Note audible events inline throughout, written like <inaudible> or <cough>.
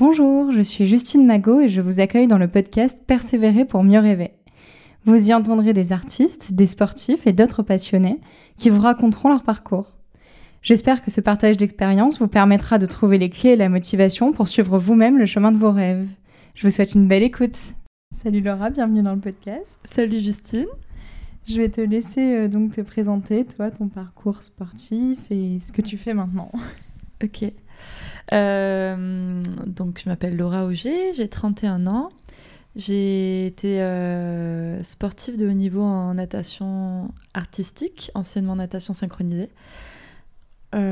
Bonjour, je suis Justine Magot et je vous accueille dans le podcast Persévérer pour mieux rêver. Vous y entendrez des artistes, des sportifs et d'autres passionnés qui vous raconteront leur parcours. J'espère que ce partage d'expérience vous permettra de trouver les clés et la motivation pour suivre vous-même le chemin de vos rêves. Je vous souhaite une belle écoute. Salut Laura, bienvenue dans le podcast. Salut Justine. Je vais te laisser euh, donc te présenter, toi, ton parcours sportif et ce que tu fais maintenant. Ok. Euh, donc, je m'appelle Laura Auger, j'ai 31 ans. J'ai été euh, sportive de haut niveau en natation artistique, anciennement natation synchronisée. voilà,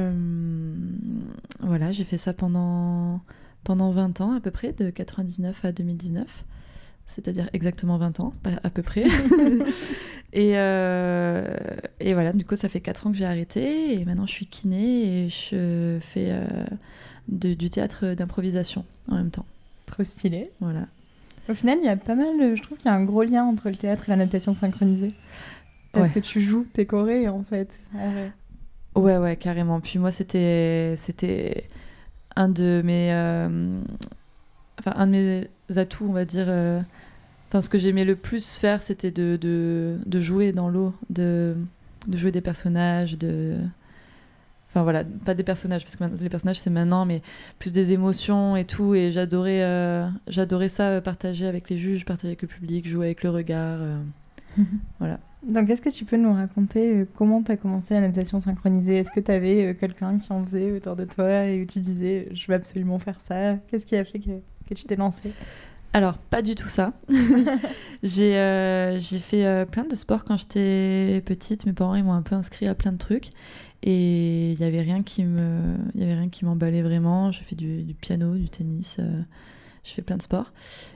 j'ai fait ça pendant, pendant 20 ans à peu près, de 99 à 2019 c'est-à-dire exactement 20 ans, à peu près. <laughs> et, euh, et, voilà, du coup, ça fait 4 ans que j'ai arrêté, et maintenant je suis kiné et je fais euh, du théâtre d'improvisation en même temps. Trop stylé. Voilà. Au final, il y a pas mal, je trouve qu'il y a un gros lien entre le théâtre et la natation synchronisée. Parce que tu joues tes chorés, en fait. Ouais, ouais, carrément. Puis moi, c'était, c'était un de mes, euh, enfin, un de mes atouts, on va dire, Enfin, ce que j'aimais le plus faire, c'était de, de, jouer dans l'eau, de, de, jouer des personnages, de. Enfin voilà, pas des personnages, parce que les personnages c'est maintenant, mais plus des émotions et tout. Et j'adorais, euh, j'adorais ça, euh, partager avec les juges, partager avec le public, jouer avec le regard. Euh, <laughs> voilà. Donc, est-ce que tu peux nous raconter comment tu as commencé la natation synchronisée? Est-ce que tu avais quelqu'un qui en faisait autour de toi et où tu disais je veux absolument faire ça? Qu'est-ce qui a fait que, que tu t'es lancée? Alors, pas du tout ça. <laughs> Euh, j'ai fait euh, plein de sports quand j'étais petite. Mes parents m'ont un peu inscrit à plein de trucs. Et il n'y avait rien qui me, y avait rien qui m'emballait vraiment. Je fais du, piano, du tennis. Euh, je fais plein de sports.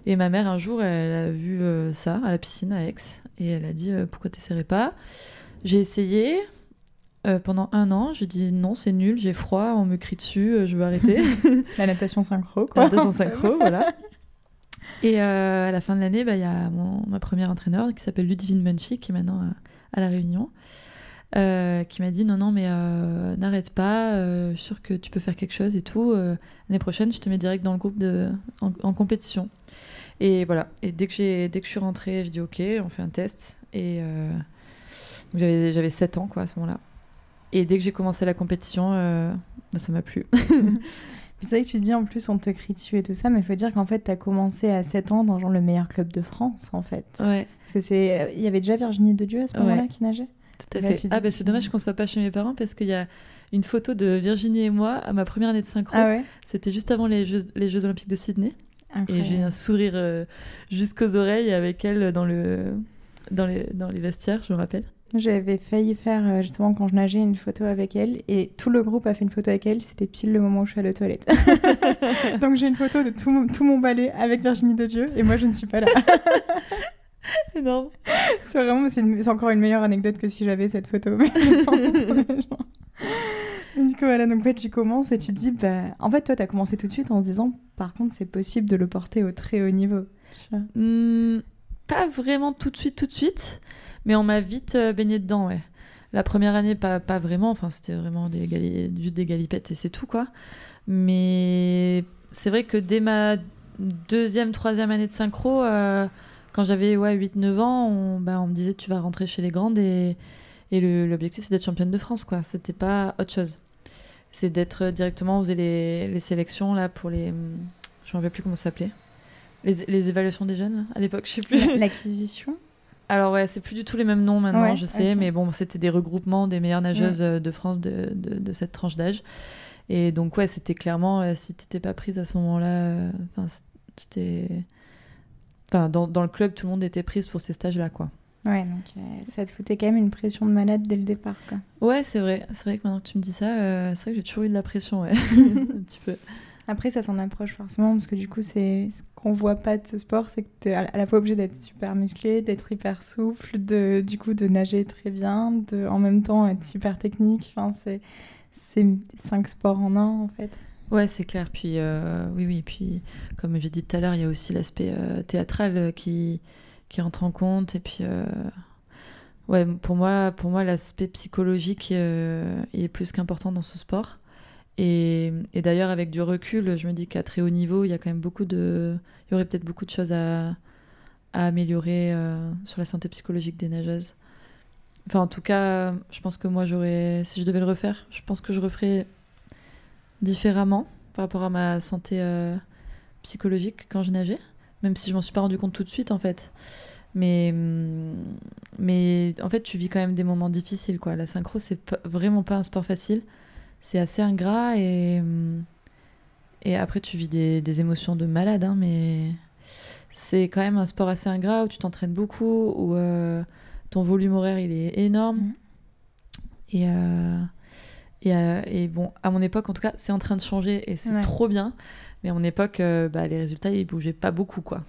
Et ma mère, un jour, elle a vu ça à la piscine à Aix. Et elle a dit Pourquoi t'essaierais pas? J'ai essayé. pendant un an, j'ai dit non, c'est nul, j'ai froid, on me crie dessus, je veux arrêter. <laughs> La natation synchro, quoi. La natation synchro, <laughs> voilà. Et euh, à la fin de l'année, bah, il y a ma première entraîneur qui s'appelle Ludivine Munchie, qui est maintenant euh, à, La Réunion, euh, qui m'a dit non, non, mais n'arrête pas, je suis sûre que tu peux faire quelque chose et tout. L'année prochaine, je te mets direct dans le groupe de, en, compétition. Et voilà. Et dès que, dès que je suis rentrée, je dis ok, on fait un test. Et j'avais 7 ans quoi, à ce moment-là. Et dès que j'ai commencé la compétition, bah, ça m'a plu. <laughs> c'est vrai que tu dis en plus on te crie dessus et tout ça, mais il faut dire qu'en fait tu as commencé à 7 ans dans genre le meilleur club de France en fait. Ouais. Parce que c'est euh, il y avait déjà Virginie de Dieu à ce moment-là qui nageait. Tout à fait. Ah bah c'est dommage qu'on soit pas chez mes parents parce qu'il y a une photo de Virginie et moi à ma première année de synchro. Ah ouais? C'était juste avant les Jeux, les Jeux Olympiques de Sydney. Et j'ai un sourire euh, jusqu'aux oreilles avec elle dans le dans les dans les vestiaires, je me rappelle. J'avais failli faire euh, justement quand je nageais une photo avec elle et tout le groupe a fait une photo avec elle. C'était pile le moment où je suis allée aux toilettes. <laughs> Donc j'ai une photo de tout mon, tout mon ballet avec Virginie de Dieu et moi je ne suis pas là. <laughs> C'est vraiment, c'est encore une meilleure anecdote que si j'avais cette photo. <laughs> du coup, voilà, donc tu commences et tu te dis, bah, en fait, toi, tu as commencé tout de suite en se disant, par contre, c'est possible de le porter au très haut niveau. Hmm, pas vraiment tout de suite, tout de suite. Mais on m'a vite euh, baigné dedans, ouais. La première année, pas, pas vraiment. Enfin, c'était vraiment des juste des galipettes et c'est tout, quoi. Mais c'est vrai que dès ma deuxième, troisième année de synchro, euh, quand j'avais ouais, 8-9 ans, on, bah, on me disait tu vas rentrer chez les grandes et, et l'objectif c'est d'être championne de France, quoi. C'était pas autre chose. C'est d'être directement, on faisait les, les, sélections là pour les. Je me rappelle plus comment ça s'appelait. Les, les, évaluations des jeunes à l'époque, je sais plus. L'acquisition? Alors ouais, c'est plus du tout les mêmes noms maintenant, je sais, mais bon, c'était des regroupements des meilleures nageuses euh, de France de, de, cette tranche d'âge. Et donc ouais, c'était clairement, euh, si t'étais pas prise à ce moment-là, euh, c'était... Enfin, dans, dans, le club, tout le monde était prise pour ces stages-là, quoi. Ouais, donc ça te foutait quand même une pression de malade dès le départ, quoi. Ouais, c'est vrai. C'est vrai que maintenant que tu me dis ça, c'est vrai que j'ai toujours eu de la pression, ouais. <laughs> <laughs> un petit peu. Après, ça s'en approche forcément, parce que du coup, c'est ce qu'on voit pas de ce sport, c'est que tu es à la fois obligé d'être super musclé, d'être hyper souple, de, du coup, de nager très bien, de en même temps être super technique. Enfin, c'est cinq sports en un, en fait. Ouais, c'est clair. Puis, euh, oui, oui. Puis, comme j'ai dit tout à l'heure, il y a aussi l'aspect euh, théâtral euh, qui, qui rentre en compte. Et puis, ouais, pour moi, pour moi l'aspect psychologique est plus qu'important dans ce sport. Et, d'ailleurs, avec du recul, je me dis qu'à très haut niveau, il y a quand même beaucoup de. Il y aurait peut-être beaucoup de choses à, améliorer euh, sur la santé psychologique des nageuses. Enfin, en tout cas, je pense que moi, j'aurais. Si je devais le refaire, je pense que je referais différemment par rapport à ma santé euh, psychologique quand je nageais. Même si je m'en suis pas rendu compte tout de suite, en fait. Mais, mais en fait, tu vis quand même des moments difficiles, quoi. La synchro, c'est vraiment pas un sport facile. C'est assez ingrat et, hum, et après, tu vis des, des émotions de malade, hein, mais c'est quand même un sport assez ingrat où tu t'entraînes beaucoup, où euh, ton volume horaire, il est énorme. Mhm. Et, euh, et, euh, et bon, à mon époque, en tout cas, c'est en train de changer et c'est Ouais. trop bien. Mais à mon époque, euh, bah, les résultats, ils bougeaient pas beaucoup, quoi.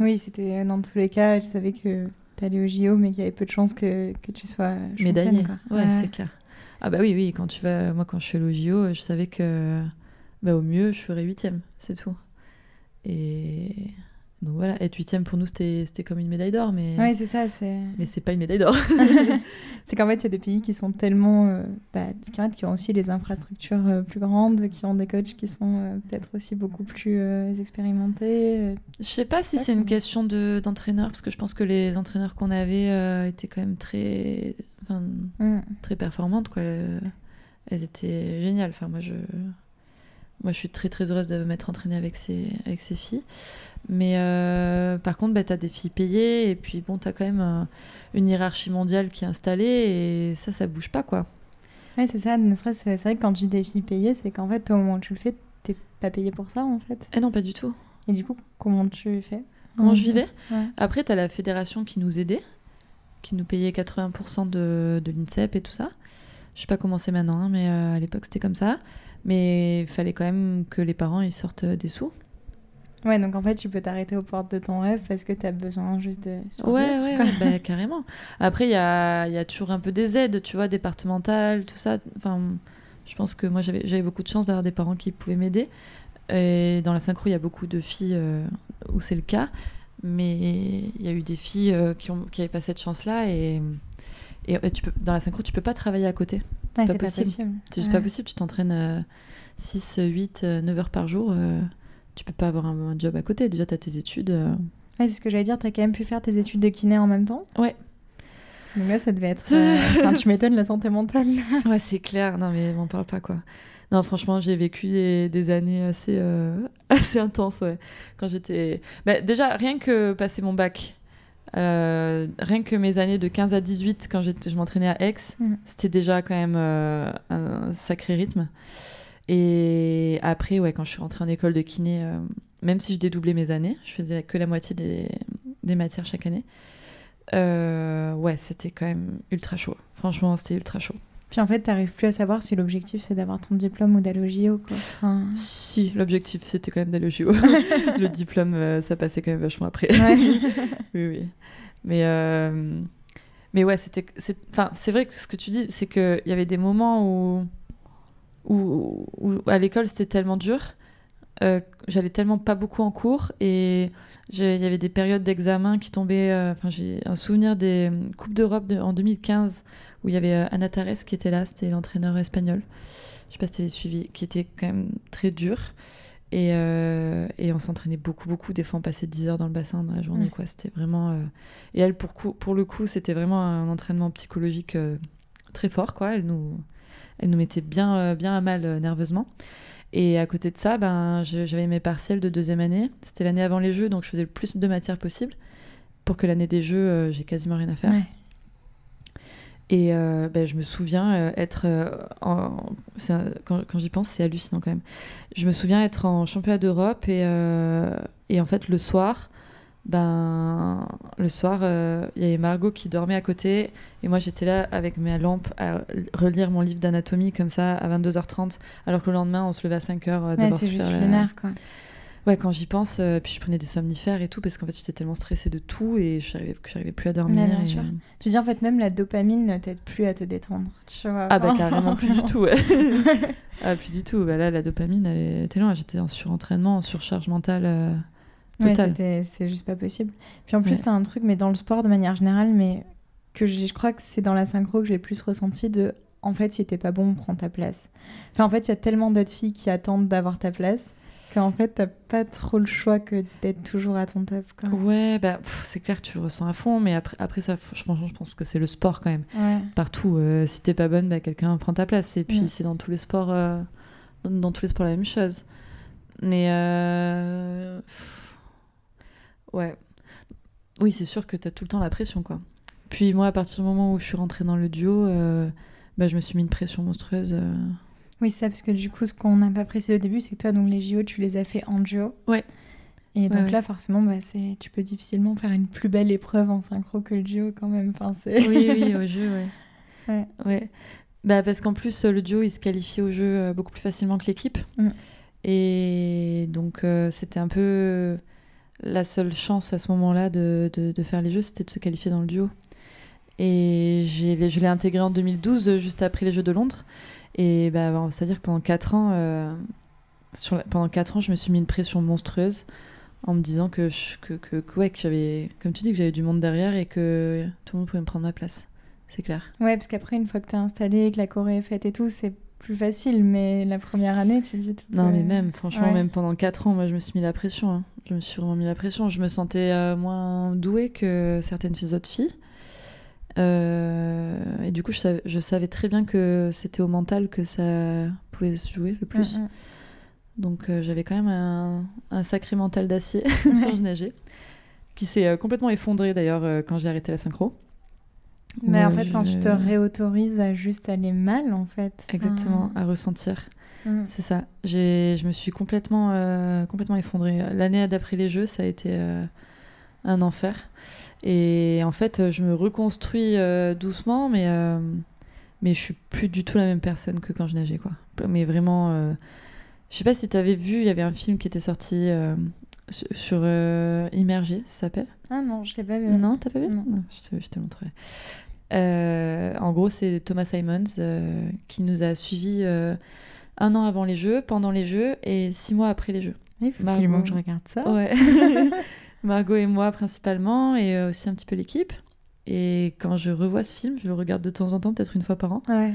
Oui, c'était euh, dans tous les cas, je savais que tu allais au JO, mais qu'il y avait peu de chances que, que tu sois championne. Quoi. Ouais, c'est clair. Ah bah oui, oui, quand tu vas... Moi, quand je allée au JO, je savais que bah, au mieux, je ferais huitième, c'est tout. Et donc voilà, être huitième pour nous, c'était comme une médaille d'or, mais... Ouais, c'est ça. Mais c'est pas une médaille d'or. <laughs> <laughs> c'est qu'en fait, il y a des pays qui sont tellement. euh, bah, qui, en fait, qui ont aussi les infrastructures euh, plus grandes, qui ont des coachs qui sont euh, peut-être aussi beaucoup plus euh, expérimentés. Je sais pas si c'est une question de d'entraîneur, parce que je pense que les entraîneurs qu'on avait étaient quand même très, enfin, très performantes, quoi. Elles étaient géniales. Enfin, moi, je, moi, je suis très très heureuse de m'être entraînée avec ces, avec ces filles. Mais euh, par contre, bah, tu as des filles payées, et puis bon, tu as quand même euh, une hiérarchie mondiale qui est installée, et ça, ça bouge pas, quoi. Ouais, c'est ça. Ne serait-ce- C'est vrai que quand je dis des filles payées, c'est qu'en fait, au moment où tu le fais, t'es pas payé pour ça, en fait. Eh non, pas du tout. Et du coup, comment tu fais? Comment je vivais? Ouais. Après, tu as la fédération qui nous aidait, qui nous payait 80% de, de l'INSEP et tout ça. Je sais pas comment c'est maintenant, hein, mais euh, à l'époque, c'était comme ça. Mais il fallait quand même que les parents ils sortent des sous. Ouais, donc en fait, tu peux t'arrêter aux portes de ton rêve parce que t'as besoin juste de. Ouais, ouais, ouais, <laughs> bah, carrément. Après, il y a, y a toujours un peu des aides, tu vois, départementales, tout ça. Enfin, je pense que moi, j'avais beaucoup de chance d'avoir des parents qui pouvaient m'aider. Et dans la synchro, il y a beaucoup de filles euh, où c'est le cas. Mais il y a eu des filles euh, qui n'avaient qui pas cette chance-là. Et, et, et tu peux, dans la synchro, tu peux pas travailler à côté. C'est Ouais, pas, possible. possible. C'est juste Ouais. pas possible. Tu t'entraînes euh, 6, 8, 9 heures par jour. Tu peux pas avoir un, un job à côté. Déjà, tu as tes études. euh. Ouais, c'est ce que j'allais dire, t'as quand même pu faire tes études de kiné en même temps? Ouais. Donc là, ça devait être. <laughs> euh, Enfin, tu m'étonnes la santé mentale. <laughs> Ouais, c'est clair. Non, mais m'en parle pas, quoi. Non, franchement, j'ai vécu des, des années assez, euh, <laughs> assez intenses, ouais. Quand j'étais... Bah, déjà, rien que passer mon bac, euh, rien que mes années de 15 à 18, quand je m'entraînais à Aix, Mhm. c'était déjà quand même euh, un sacré rythme. Et après, ouais, quand je suis rentrée en école de kiné, euh, même si je dédoublais mes années, je faisais que la moitié des, des matières chaque année, euh, ouais, c'était quand même ultra chaud. Franchement, c'était ultra chaud. Puis en fait, t'arrives plus à savoir si l'objectif c'est d'avoir ton diplôme ou d'aller au JO, quoi. Enfin, Si, l'objectif c'était quand même d'aller au <laughs> JO. le diplôme, euh, ça passait quand même vachement après. ouais. <laughs> oui, oui. Mais, euh, mais ouais, c'était, c'est, enfin, c'est vrai que ce que tu dis, c'est qu'il y avait des moments où, où, où à l'école c'était tellement dur, euh, j'allais tellement pas beaucoup en cours et il y avait des périodes d'examen qui tombaient. euh, Enfin, j'ai un souvenir des euh, Coupes d'Europe de- en 2015 où il y avait Ana Tares qui était là, c'était l'entraîneur espagnol. Je sais pas si tu suivi, qui était quand même très dur. Et, euh, et on s'entraînait beaucoup, beaucoup. Des fois, on passait 10 heures dans le bassin dans la journée. Ouais. quoi. C'était vraiment. euh, Et elle, pour, coup, pour le coup, c'était vraiment un entraînement psychologique euh, très fort. Quoi. Elle, nous, elle nous mettait bien, euh, bien à mal euh, nerveusement. Et à côté de ça, ben, j'avais mes partiels de deuxième année. C'était l'année avant les Jeux, donc je faisais le plus de matières possible pour que l'année des Jeux, euh, j'ai quasiment rien à faire. Ouais. Et euh, ben, je me souviens euh, être en... un- quand, quand j'y pense, c'est hallucinant quand même. Je me souviens être en championnat d'Europe et, et en fait le soir, ben le soir, euh, il y avait Margot qui dormait à côté et moi j'étais là avec ma lampe à relire mon livre d'anatomie comme ça à 22h30 alors que le lendemain on se levait à 5h euh, Ouais, d'abord c'est juste la- lunaire, quoi. Ouais, quand j'y pense, euh, puis je prenais des somnifères et tout parce qu'en fait j'étais tellement stressée de tout et je n'arrivais plus à dormir. bien. Tu dis en fait, même la dopamine ne t'aide plus à te détendre. Tu vois. Ah bah carrément plus du <laughs> tout, ouais. ah plus du tout. Bah là, la dopamine, elle était loin. J'étais en surentraînement, en surcharge mentale euh, Ouais, c'est juste pas possible. Puis en plus, Ouais. t'as un truc, mais dans le sport de manière générale, mais que je crois que c'est dans la synchro que j'ai le plus ressenti de en fait, si t'es pas bon, prends ta place. Enfin, en fait, il y a tellement d'autres filles qui attendent d'avoir ta place qu'en fait, t'as pas trop le choix que d'être toujours à ton top. Quoi. Ouais, bah, c'est clair que tu le ressens à fond, mais après, après ça, f- franchement, je pense que c'est le sport quand même. Ouais. Partout, euh, si t'es pas bonne, bah, quelqu'un prend ta place. Et puis, c'est dans tous les sports, euh, dans, dans tous les sports la même chose. Mais, euh, ouais. Oui, c'est sûr que t'as tout le temps la pression, quoi. Puis moi, à partir du moment où je suis rentrée dans le duo, euh, bah, je me suis mis une pression monstrueuse. euh. Oui, c'est ça, parce que du coup, ce qu'on n'a pas précisé au début, c'est que toi, donc les JO, tu les as fait en duo. Ouais. Et donc Ouais, ouais. là, forcément, bah, c'est... tu peux difficilement faire une plus belle épreuve en synchro que le duo quand même. Enfin, c'est... Oui, oui, <laughs> au jeu, ouais. Ouais. Ouais. Bah, parce qu'en plus, le duo, il se qualifie au jeu euh, beaucoup plus facilement que l'équipe. Mm. Et donc, euh, c'était un peu la seule chance à ce moment-là de, de- de faire les jeux, c'était de se qualifier dans le duo. Et je l'ai intégré en 2012, euh, juste après les Jeux de Londres. Et bah, c'est-à-dire que pendant 4 ans, euh, sur la- pendant 4 ans, je me suis mis une pression monstrueuse en me disant que, je- que, que, que, ouais, que j'avais, comme tu dis, que j'avais du monde derrière et que tout le monde pouvait me prendre ma place. C'est clair. Ouais, parce qu'après, une fois que t'es installé, que la choré est faite et tout, c'est plus facile. Mais la première année, tu te dis... tout Non, mais même, franchement, Ouais. même pendant 4 ans, moi, je me suis mis la pression. hein. Je me suis vraiment mis la pression. Je me sentais euh, moins douée que certaines filles- autres filles. Euh, et du coup, je savais, je savais très bien que c'était au mental que ça pouvait se jouer le plus. Mm, Donc, euh, j'avais quand même un, un sacré mental d'acier <laughs> mm. quand je nageais, qui s'est complètement effondré d'ailleurs quand j'ai arrêté la synchro. Mais en fait, quand tu te réautorises à juste aller mal, en fait. Exactement, à ressentir. Mm. C'est ça. J'ai, je me suis complètement, euh, complètement effondrée. L'année d'après les Jeux, ça a été euh, un enfer. Et en fait, je me reconstruis euh, doucement, mais, euh, mais je suis plus du tout la même personne que quand je nageais, quoi. Mais vraiment, euh, je sais pas si tu avais vu, il y avait un film qui était sorti euh, sur, euh, Immergé, ça s'appelle? Ah non, je l'ai pas vu. Non, t'as pas vu? Non. je, te, je te montrerai. Euh, en gros, c'est Thomas Simons euh, qui nous a suivis euh, un an avant les Jeux, pendant les Jeux et six mois après les Jeux. Il faut absolument Margot. que je regarde ça. Ouais. <laughs> <laughs> Margot et moi principalement, et euh, aussi un petit peu l'équipe. Et quand je revois ce film, je le regarde de temps en temps, peut-être une fois par an. Ouais.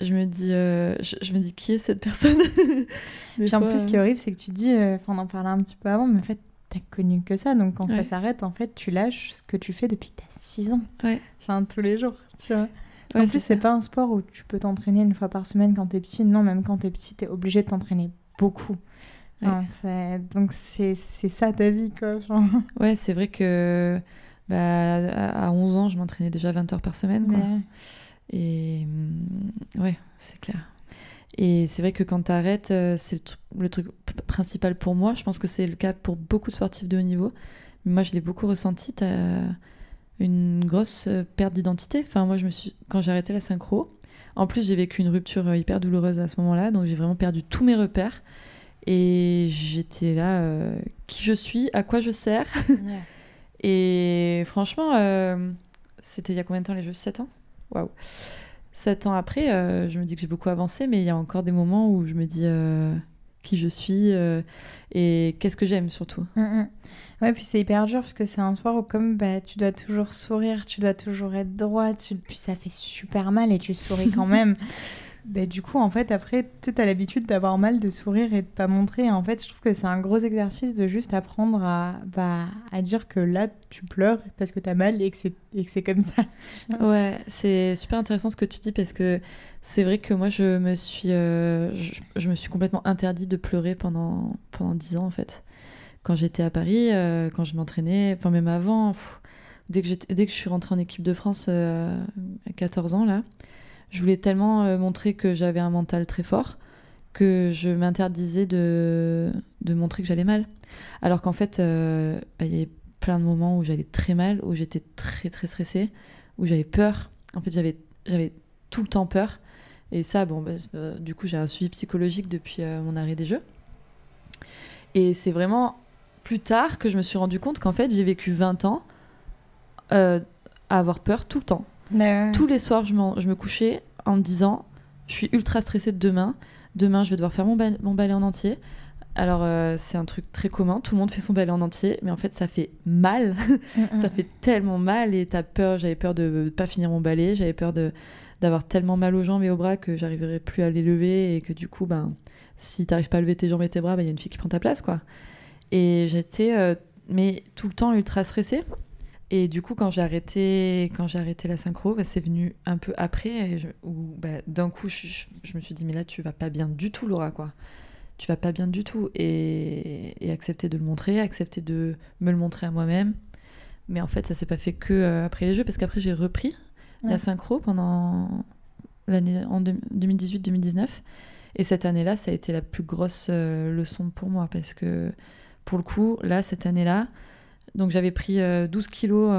Je me dis, euh, je, je me dis qui est cette personne? <laughs> Puis en plus, ce qui est horrible, c'est que tu dis, euh, enfin, on en parlait un petit peu avant, mais en fait, t'as connu que ça. Donc quand ça s'arrête, en fait, tu lâches ce que tu fais depuis que t'as 6 ans. Ouais. Enfin, tous les jours, tu vois. Ouais, en plus, c'est pas un sport où tu peux t'entraîner une fois par semaine quand t'es petit. Non, même quand t'es petit, t'es obligé de t'entraîner beaucoup. Ouais. Donc c'est ça ta vie, quoi. Genre. Ouais, c'est vrai que bah, à à 11 ans, je m'entraînais déjà 20 heures par semaine. Quoi. Et hum, ouais, c'est clair. Et c'est vrai que quand tu arrêtes, c'est le, tru- le truc principal pour moi. Je pense que c'est le cas pour beaucoup de sportifs de haut niveau. Mais moi, je l'ai beaucoup ressenti. Une grosse perte d'identité. Enfin, moi, je me suis... quand j'ai arrêté la synchro, en plus, j'ai vécu une rupture euh, hyper douloureuse à ce moment-là. Donc, j'ai vraiment perdu tous mes repères. Et j'étais là, euh, qui je suis, à quoi je sers. <laughs> Et franchement, euh, c'était il y a combien de temps les jeux? 7 ans? Waouh 7 ans après, euh, je me dis que j'ai beaucoup avancé, mais il y a encore des moments où je me dis qui je suis et qu'est-ce que j'aime surtout. Mm, mm. Ouais, puis c'est hyper dur parce que c'est un sport où comme bah, tu dois toujours sourire, tu dois toujours être droit, tu... puis ça fait super mal et tu souris quand <laughs> même. bah, du coup, en fait, après, tu as l'habitude d'avoir mal, de sourire et de pas montrer. En fait, je trouve que c'est un gros exercice de juste apprendre à, bah, à dire que là, tu pleures parce que tu as mal et que c'est et que c'est comme ça. <laughs> Ouais, c'est super intéressant ce que tu dis parce que c'est vrai que moi je me suis, euh, je, je me suis complètement interdit de pleurer pendant, pendant 10 ans en fait. Quand j'étais à Paris, euh, quand je m'entraînais, enfin même avant, dès, que dès que je suis rentrée en équipe de France euh, à 14 ans là, je voulais tellement euh, montrer que j'avais un mental très fort que je m'interdisais de, de montrer que j'allais mal. Alors qu'en fait, bah, il y avait plein de moments où j'allais très mal, où j'étais très très stressée, où j'avais peur. En fait, j'avais tout le temps peur. Et ça, bon, bah, du coup, j'ai un suivi psychologique depuis mon arrêt des jeux. Et c'est vraiment plus tard que je me suis rendu compte qu'en fait, j'ai vécu 20 ans euh, à avoir peur tout le temps. Mais. Tous les soirs, je, me couchais en me disant Je suis ultra stressée de demain. Demain, je vais devoir faire mon, bal- mon ballet en entier. Alors, euh, c'est un truc très commun. Tout le monde fait son ballet en entier, mais en fait, ça fait mal. <laughs> Mm, mm. ça fait tellement mal et t'as peur. J'avais peur de pas finir mon ballet. J'avais peur de d'avoir tellement mal aux jambes et aux bras que j'arriverais plus à les lever et que du coup, ben, si t'arrives pas à lever tes jambes et tes bras, il ben, y a une fille qui prend ta place, quoi. Et j'étais, euh, mais tout le temps ultra stressée. Et du coup, quand j'ai arrêté, quand j'ai arrêté la synchro, bah, c'est venu un peu après, où bah, d'un coup, je, me suis dit, mais là, tu vas pas bien du tout, Laura, quoi. Tu vas pas bien du tout. Et, accepter de le montrer, accepter de me le montrer à moi-même. Mais en fait, ça s'est pas fait que euh, après les jeux, parce qu'après, j'ai repris la synchro pendant l'année en 2018-2019. Et cette année-là, ça a été la plus grosse euh, leçon pour moi, parce que pour le coup, là, cette année-là, donc j'avais pris 12 euh, kilos,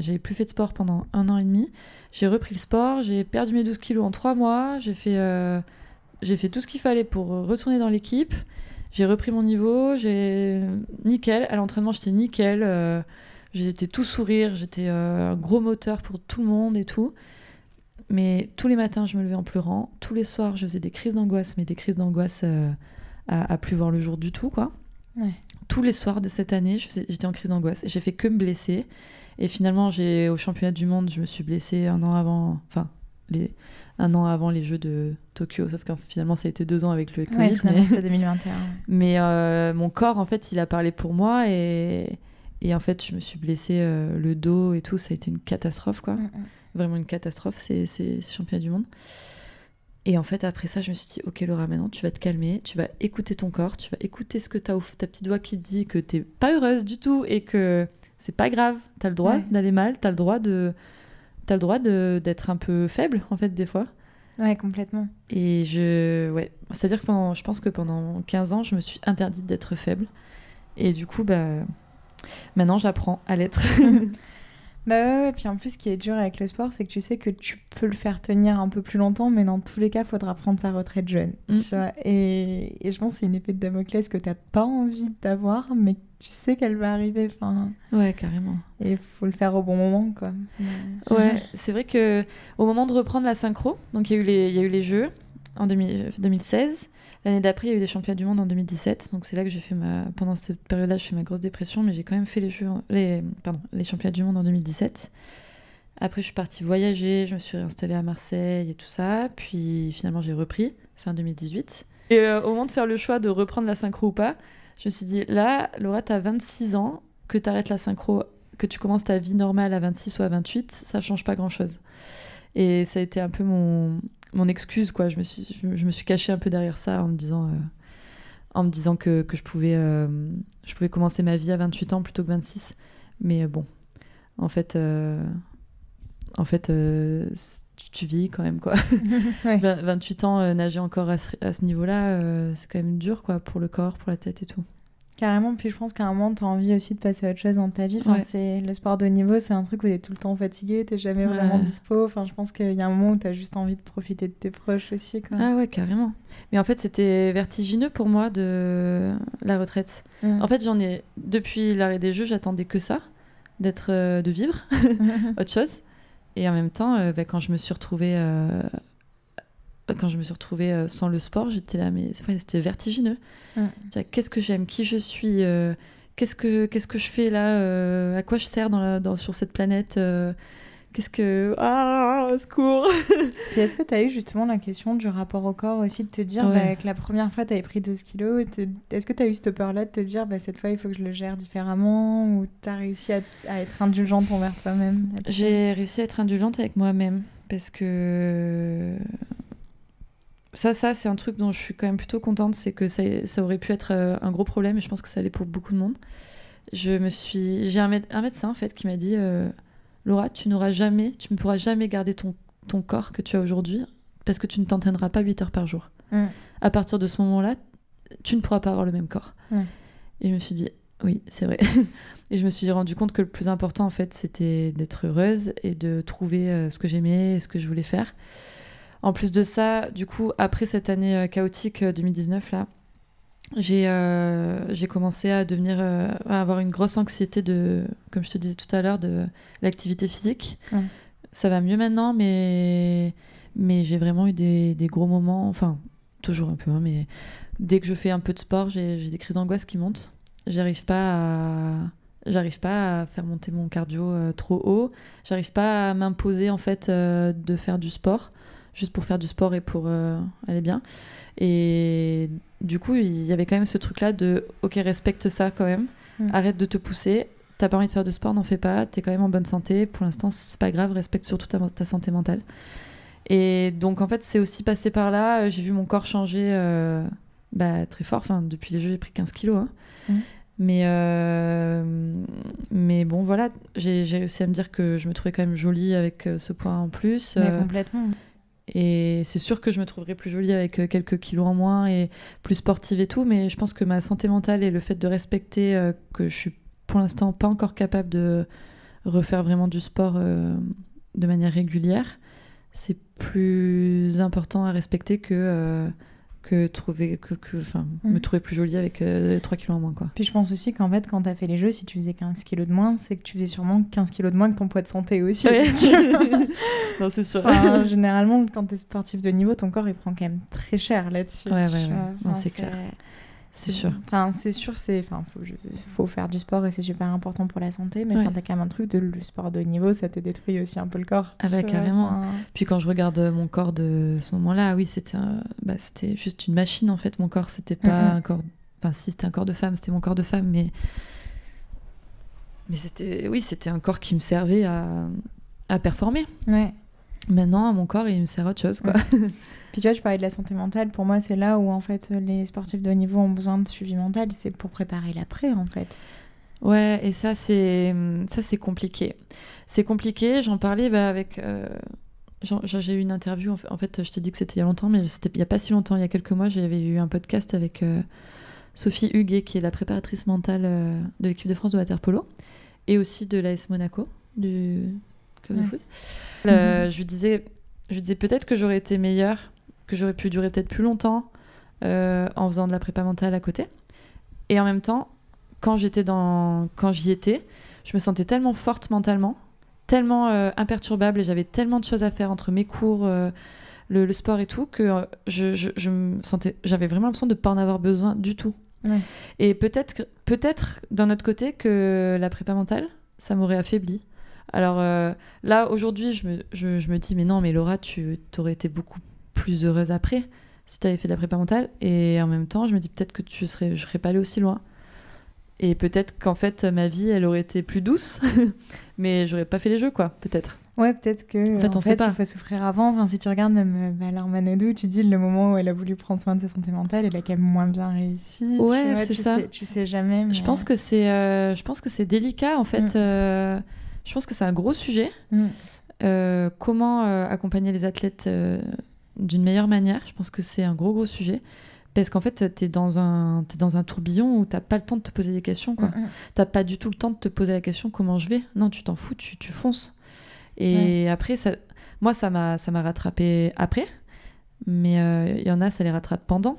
j'avais plus fait de sport pendant un an et demi. J'ai repris le sport, j'ai perdu mes 12 kilos en trois mois, j'ai fait, euh, fait tout ce qu'il fallait pour retourner dans l'équipe. J'ai repris mon niveau, j'ai nickel. À l'entraînement, j'étais nickel. Euh, j'étais tout sourire, j'étais un gros moteur pour tout le monde et tout. Mais tous les matins, je me levais en pleurant. Tous les soirs, je faisais des crises d'angoisse, mais des crises d'angoisse à, à, plus voir le jour du tout, quoi. Ouais tous les soirs de cette année, j'étais en crise d'angoisse. J'ai fait que me blesser. Et finalement, j'ai au championnat du monde, je me suis blessée un an avant, enfin, les, un an avant les Jeux de Tokyo. Sauf que finalement, ça a été deux ans avec le Covid. Ouais, mais... c'était 2021. <laughs> mais euh, mon corps, en fait, il a parlé pour moi et, et en fait, je me suis blessée euh, le dos et tout. Ça a été une catastrophe, quoi. Mm, mm. Vraiment une catastrophe, ces, ces championnats du monde. Et en fait, après ça, je me suis dit, ok Laura, maintenant tu vas te calmer, tu vas écouter ton corps, tu vas écouter ce que tu as ta petite voix qui te dit que t'es pas heureuse du tout et que c'est pas grave, tu as le droit d'aller mal, tu as le droit de le droit d'être un peu faible en fait des fois. Ouais, complètement. Et je ouais, c'est-à-dire que pendant je pense que pendant 15 ans, je me suis interdite d'être faible et du coup bah maintenant j'apprends à l'être. <laughs> Bah ouais, ouais, puis en plus, ce qui est dur avec le sport, c'est que tu sais que tu peux le faire tenir un peu plus longtemps, mais dans tous les cas, il faudra prendre sa retraite jeune. Mm. Tu vois et, et, je pense que c'est une épée de Damoclès que tu n'as pas envie d'avoir, mais tu sais qu'elle va arriver. Enfin, ouais, carrément. Et il faut le faire au bon moment, quoi. Ouais, c'est vrai que au moment de reprendre la synchro, donc il y, a eu les, y a eu les Jeux en 2016, L'année d'après, il y a eu les championnats du monde en 2017. Donc c'est là que j'ai fait ma. Pendant cette période-là, je fais ma grosse dépression, mais j'ai quand même fait les, jeux... les... Pardon, les championnats du monde en 2017. Après, je suis partie voyager, je me suis réinstallée à Marseille et tout ça. Puis finalement, j'ai repris fin 2018. Et euh, au moment de faire le choix de reprendre la synchro ou pas, je me suis dit là, Laura, tu as 26 ans, que tu arrêtes la synchro, que tu commences ta vie normale à 26 ou à 28, ça change pas grand chose. Et ça a été un peu mon, mon excuse, quoi. Je me suis, je, me suis cachée un peu derrière ça en me disant, euh, en me disant que, que je, pouvais, euh, je pouvais commencer ma vie à 28 ans plutôt que 26. Mais euh, bon, en fait, en fait tu, vis quand même, quoi. <laughs> 28 ans, nager encore à ce, à ce niveau-là, c'est quand même dur, quoi, pour le corps, pour la tête et tout. Carrément, puis je pense qu'à un moment, tu as envie aussi de passer à autre chose dans ta vie. Enfin, c'est Le sport de haut niveau, c'est un truc où tu es tout le temps fatigué, tu jamais vraiment dispo. Enfin, je pense qu'il y a un moment où tu as juste envie de profiter de tes proches aussi. Quoi. Ah ouais, carrément. Mais en fait, c'était vertigineux pour moi de la retraite. En fait, j'en ai, depuis l'arrêt des jeux, j'attendais que ça, d'être, euh, de vivre <laughs> autre chose. Et en même temps, euh, bah, quand je me suis retrouvée euh, quand je me suis retrouvée euh, sans le sport, j'étais là, mais c'était vertigineux. Qu'est-ce que j'aime Qui je suis euh, Qu'est-ce que qu'est-ce que je fais là euh, À quoi je sers dans dans, sur cette planète Qu'est-ce que ah secours. <laughs> Est-ce que tu as eu justement la question du rapport au corps aussi de te dire bah, que la première fois tu avais pris 12 kilos Est-ce que tu as eu cette peur-là de te dire bah, cette fois il faut que je le gère différemment ou tu as réussi à, à, être indulgente envers toi-même J'ai réussi à être indulgente avec moi-même parce que ça, ça c'est un truc dont je suis quand même plutôt contente, c'est que ça, ça, aurait pu être euh, un gros problème, et je pense que ça allait pour beaucoup de monde. Je me suis, j'ai un, médecin en fait qui m'a dit, euh, Laura, tu n'auras jamais, tu ne pourras jamais garder ton, ton corps que tu as aujourd'hui, parce que tu ne t'entraîneras pas 8 heures par jour. Mm. À partir de ce moment-là, tu ne pourras pas avoir le même corps. Mm. Et je me suis dit, oui, c'est vrai. <laughs> et je me suis rendu compte que le plus important en fait, c'était d'être heureuse et de trouver euh, ce que j'aimais, et ce que je voulais faire. En plus de ça, du coup, après cette année euh, chaotique 2019 euh, là, j'ai euh, j'ai commencé à devenir à avoir une grosse anxiété de comme je te disais tout à l'heure de l'activité physique. Ça va mieux maintenant mais mais j'ai vraiment eu des, des, gros moments enfin toujours un peu hein, mais dès que je fais un peu de sport j'ai des crises d'angoisse qui montent. J'arrive pas à J'arrive pas à faire monter mon cardio euh, trop haut. J'arrive pas à m'imposer en fait de faire du sport juste pour faire du sport et pour euh, aller bien. Et du coup, il y avait quand même ce truc-là de ok, respecte ça quand même. Mm. Arrête de te pousser. T'as pas envie de faire de sport, n'en fais pas. T'es quand même en bonne santé. Pour l'instant, c'est pas grave. Respecte surtout ta, ta santé mentale. Et donc, en fait, c'est aussi passé par là. J'ai vu mon corps changer euh, bah, très fort. Enfin, depuis les jeux, j'ai pris 15 kilos. hein. Mhm. Mais, euh, mais bon, voilà. J'ai réussi à me dire que je me trouvais quand même jolie avec euh, ce poids en plus. Mais Euh, complètement. Et c'est sûr que je me trouverais plus jolie avec euh, quelques kilos en moins et plus sportive et tout, mais je pense que ma santé mentale et le fait de respecter euh, que je suis pour l'instant pas encore capable de refaire vraiment du sport euh, de manière régulière, c'est plus important à respecter que, que trouver que, que, enfin, Mm. me trouver plus jolie avec euh, 3 kilos en moins. Quoi. Puis je pense aussi qu'en fait, quand t'as fait les jeux, si tu faisais 15 kilos de moins, c'est que tu faisais sûrement 15 kilos de moins que ton poids de santé aussi. Ouais. <laughs> Non, c'est sûr. Enfin, généralement, quand t'es sportif de niveau, ton corps il prend quand même très cher là-dessus. Ouais, ouais, ouais. Enfin, c'est clair. C'est sûr. Enfin, c'est sûr, c'est. Enfin, faut, je- faut faire du sport et c'est super important pour la santé, mais Ouais. t'as quand même un truc de le sport de haut niveau, ça te détruit aussi un peu le corps. Ah bah, carrément. Enfin, Puis quand je regarde mon corps de ce moment-là, oui, c'était un- bah, c'était juste une machine en fait. Mon corps, c'était pas un corps. Enfin, si c'était un corps de femme, c'était mon corps de femme, mais mais c'était oui, c'était un corps qui me servait à à performer. Ouais. Maintenant, mon corps, il me sert à autre chose, quoi. <laughs> Puis tu vois, je parlais de la santé mentale. Pour moi, c'est là où en fait les sportifs de haut niveau ont besoin de suivi mental. C'est pour préparer l'après en fait. Ouais, et ça c'est ça c'est compliqué. C'est compliqué. J'en parlais bah, avec. euh, J'ai eu une interview. En fait, en fait, je t'ai dit que c'était il y a longtemps, mais c'était il y a pas si longtemps. Il y a quelques mois, j'avais eu un podcast avec euh, Sophie Huguet, qui est la préparatrice mentale euh, de l'équipe de France de waterpolo et aussi de l'AS Monaco du club de Ouais. foot. Euh, je lui disais, je lui disais peut-être que j'aurais été meilleure, que j'aurais pu durer peut-être plus longtemps euh, en faisant de la prépa mentale à côté. Et en même temps, quand j'étais dans, quand j'y étais, je me sentais tellement forte mentalement, tellement euh, imperturbable et j'avais tellement de choses à faire entre mes cours, le, le sport et tout que je, je- je me sentais, j'avais vraiment l'impression de pas en avoir besoin du tout. Ouais. Et peut-être, peut-être d'un autre côté que la prépa mentale, ça m'aurait affaibli. Alors euh, là, aujourd'hui, je me, je, je me dis, mais non, mais Laura, tu aurais été beaucoup plus heureuse après si tu avais fait de la prépa mentale. Et en même temps, je me dis peut-être que tu serais, je serais pas allée aussi loin. Et peut-être qu'en fait, ma vie, elle aurait été plus douce, <laughs> mais j'aurais pas fait les jeux, quoi, peut-être. Ouais, peut-être que En fait, on sait pas. il faut souffrir avant. Enfin, si tu regardes même euh, bah, Laure Manodou, tu dis le moment où elle a voulu prendre soin de sa santé mentale, elle a quand même moins bien réussi. Ouais, c'est ça. Sais, tu sais jamais. mais- Je pense que c'est, euh, je pense que c'est délicat, en fait. Mm. euh, je pense que c'est un gros sujet. Mm. Euh, comment euh, accompagner les athlètes euh, d'une meilleure manière Je pense que c'est un gros, gros sujet. Parce qu'en fait, tu es, dans un t'es dans un tourbillon où t'as pas le temps de te poser des questions. quoi. Mm, mm. T'as pas du tout le temps de te poser la question comment je vais? Non, tu t'en fous, tu, tu fonces. Et après, ça, moi, ça m'a rattrapé après. Mais il y en a, ça les rattrape pendant.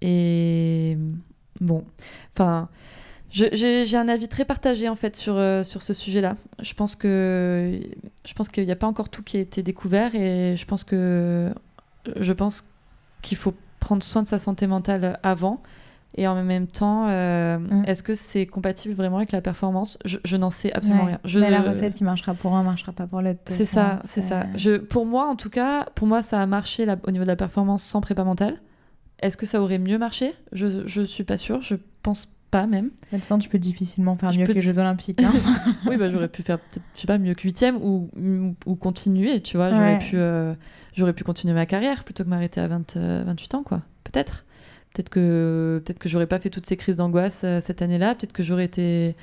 Et bon, enfin, j'ai un avis très partagé en fait sur, euh, sur ce sujet-là. Je pense que je pense qu'il n'y a pas encore tout qui a été découvert et je pense que je pense qu'il faut prendre soin de sa santé mentale avant. Et en même temps, euh, Mm. est-ce que c'est compatible vraiment avec la performance? Je, je n'en sais absolument Ouais. rien. Je, Mais la recette qui marchera pour un marchera pas pour l'autre. c'est ça, c'est ça. Je, pour moi, en tout cas, pour moi, ça a marché là, au niveau de la performance sans prépa mentale. Est-ce que ça aurait mieux marché? Je je suis pas sûre. Je pense pas même. De toute façon, tu peux difficilement faire Je mieux que les Jeux Olympiques. hein. <laughs> oui, bah, j'aurais pu faire, peut-être, je sais pas, mieux que huitième ou, ou continuer, tu vois. J'aurais Ouais. pu, euh, j'aurais pu continuer ma carrière plutôt que m'arrêter à 20, euh, 28 ans, quoi. Peut-être. Peut-être que, peut-être que j'aurais pas fait toutes ces crises d'angoisse euh, cette année-là. Peut-être que j'aurais été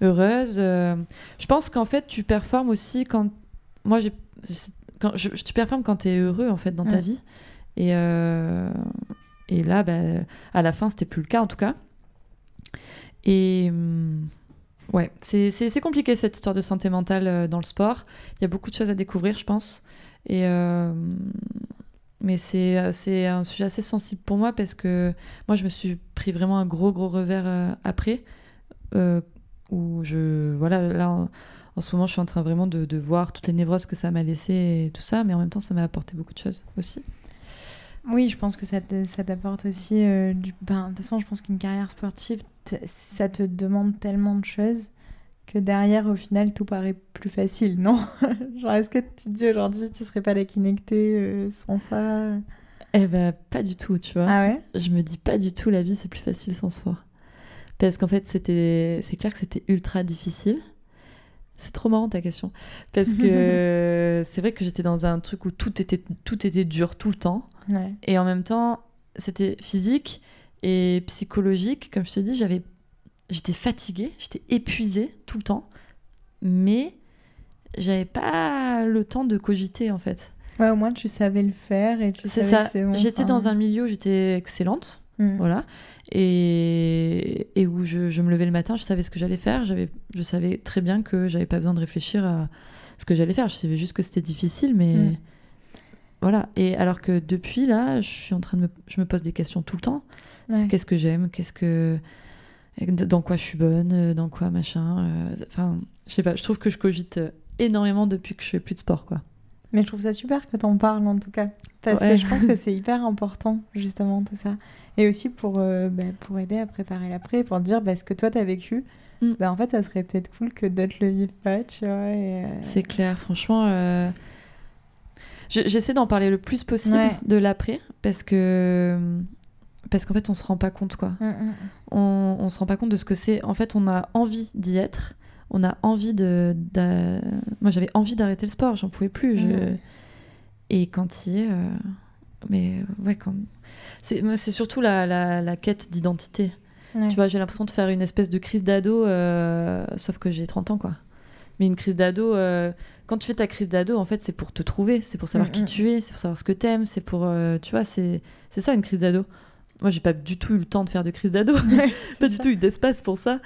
heureuse. euh. Je pense qu'en fait, tu performes aussi quand. Moi, j'ai. Quand, je, tu performes quand tu es heureux, en fait, dans ta vie. Et, euh, et là, bah, à la fin, c'était plus le cas, en tout cas. Et. hum, Ouais, c'est compliqué cette histoire de santé mentale euh, dans le sport. Il y a beaucoup de choses à découvrir, je pense. Et euh, mais c'est euh, c'est un sujet assez sensible pour moi parce que moi, je me suis pris vraiment un gros, gros revers après. je. Voilà, là, en, en ce moment, je suis en train vraiment de, de voir toutes les névroses que ça m'a laissé et tout ça. Mais en même temps, ça m'a apporté beaucoup de choses aussi. Oui, je pense que ça te- ça t'apporte aussi euh, du. Ben, de toute façon, je pense qu'une carrière sportive, ça te demande tellement de choses que derrière, au final, tout paraît plus facile, non? <laughs> Genre, est-ce que tu te dis aujourd'hui, tu serais pas la Kinecté euh, sans ça? Eh ben, pas du tout, tu vois. Ah ouais? Je me dis pas du tout la vie c'est plus facile sans sport. Parce qu'en fait, c'était c'est clair que c'était ultra difficile. C'est trop marrant ta question. Parce que <laughs> c'est vrai que j'étais dans un truc où tout était, tout était dur tout le temps. Ouais. Et en même temps, c'était physique et psychologique. Comme je te dis, j'avais, j'étais fatiguée, j'étais épuisée tout le temps. Mais j'avais pas le temps de cogiter en fait. Ouais, au moins, tu savais le faire et tu C'est savais ça. bon. J'étais dans un milieu où j'étais excellente. Hmm. voilà et, et où je, je me levais le matin je savais ce que j'allais faire j'avais je savais très bien que j'avais pas besoin de réfléchir à ce que j'allais faire je savais juste que c'était difficile mais Mm. voilà et alors que depuis là je suis en train de me je me pose des questions tout le temps Ouais. qu'est-ce que j'aime? Qu'est-ce que dans quoi je suis bonne? Dans quoi machin? Euh, enfin je sais pas je trouve que je cogite énormément depuis que je fais plus de sport quoi Mais je trouve ça super que t'en parles en tout cas. Parce Ouais. que je pense que c'est <laughs> hyper important, justement, tout ça. Et aussi pour, euh, bah, pour aider à préparer l'après, pour dire bah, ce que toi t'as vécu, Mm. bah, en fait, ça serait peut-être cool que d'autres le vivent pas, tu vois. et, euh, C'est clair, franchement. euh, je- J'essaie d'en parler le plus possible Ouais. de l'après parce que parce qu'en fait on se rend pas compte quoi. Mm, mm. On, on se rend pas compte de ce que c'est. En fait, on a envie d'y être. On a envie de. Moi, j'avais envie d'arrêter le sport. J'en pouvais plus. je-. Et quand il est, mais euh, ouais, quand c'est surtout la, la, la quête d'identité. Ouais. Tu vois, j'ai l'impression de faire une espèce de crise d'ado, euh, sauf que j'ai 30 ans, quoi. Mais une crise d'ado, euh, quand tu fais ta crise d'ado, en fait, c'est pour te trouver, c'est pour savoir Mm, qui mm. tu es, c'est pour savoir ce que t'aimes, c'est pour, euh, tu vois, c'est c'est ça une crise d'ado. Moi, j'ai pas du tout eu le temps de faire de crise d'ado, Ouais, <laughs> pas du tout eu d'espace pour ça.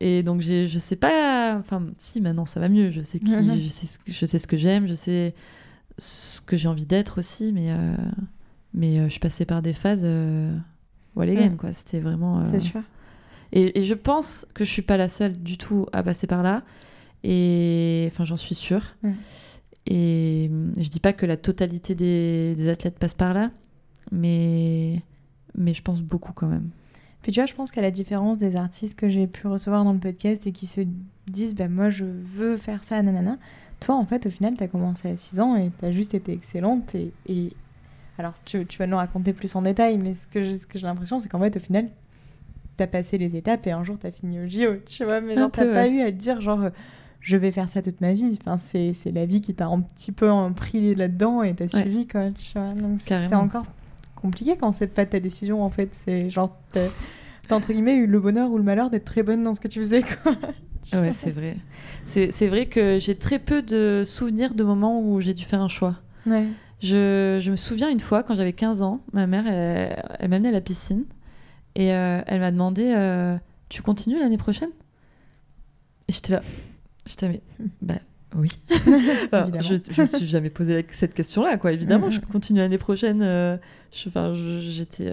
Et donc, je sais pas, enfin, si maintenant ça va mieux, je sais qui, je sais ce je sais ce que j'aime, je sais ce que j'ai envie d'être aussi, mais euh, mais euh, je suis passée par des phases. Euh, Well again, Mm. quoi. C'était vraiment. C'est sûr. et, et je pense que je suis pas la seule du tout à passer par là. Et enfin, j'en suis sûre. Et je dis pas que la totalité des, des athlètes passe par là, mais mais je pense beaucoup quand même. Puis tu vois, je pense qu'à la différence des artistes que j'ai pu recevoir dans le podcast et qui se disent, bah, moi je veux faire ça, nanana, toi en fait au final tu as commencé à 6 ans et tu as juste été excellente. Et, et... alors tu, tu vas nous raconter plus en détail, mais ce que j'ai ce l'impression c'est qu'en fait au final tu as passé les étapes et un jour tu as fini au JO, tu vois, mais genre pas eu à te dire genre euh, je vais faire ça toute ma vie. Enfin, c'est la vie qui t'a un petit peu euh, pris là-dedans et t'as Ouais. suivi quoi, tu vois. Donc c'est encore compliqué quand c'est pas ta décision en fait. C'est genre t'as entre guillemets eu le bonheur ou le malheur d'être très bonne dans ce que tu faisais quoi. Ouais, <laughs> c'est vrai. C'est vrai que j'ai très peu de souvenirs de moments où j'ai dû faire un choix. Ouais. Je, je me souviens une fois, quand j'avais 15 ans, ma mère, elle, elle m'a amenée à la piscine et euh, elle m'a demandé euh, Tu continues l'année prochaine? Et j'étais là. J'étais là, mais. <laughs> Bah oui. <laughs> Enfin, je, je me suis jamais posé cette question-là, quoi. Évidemment, Mm, je continue l'année prochaine. euh, je- Enfin, j'étais.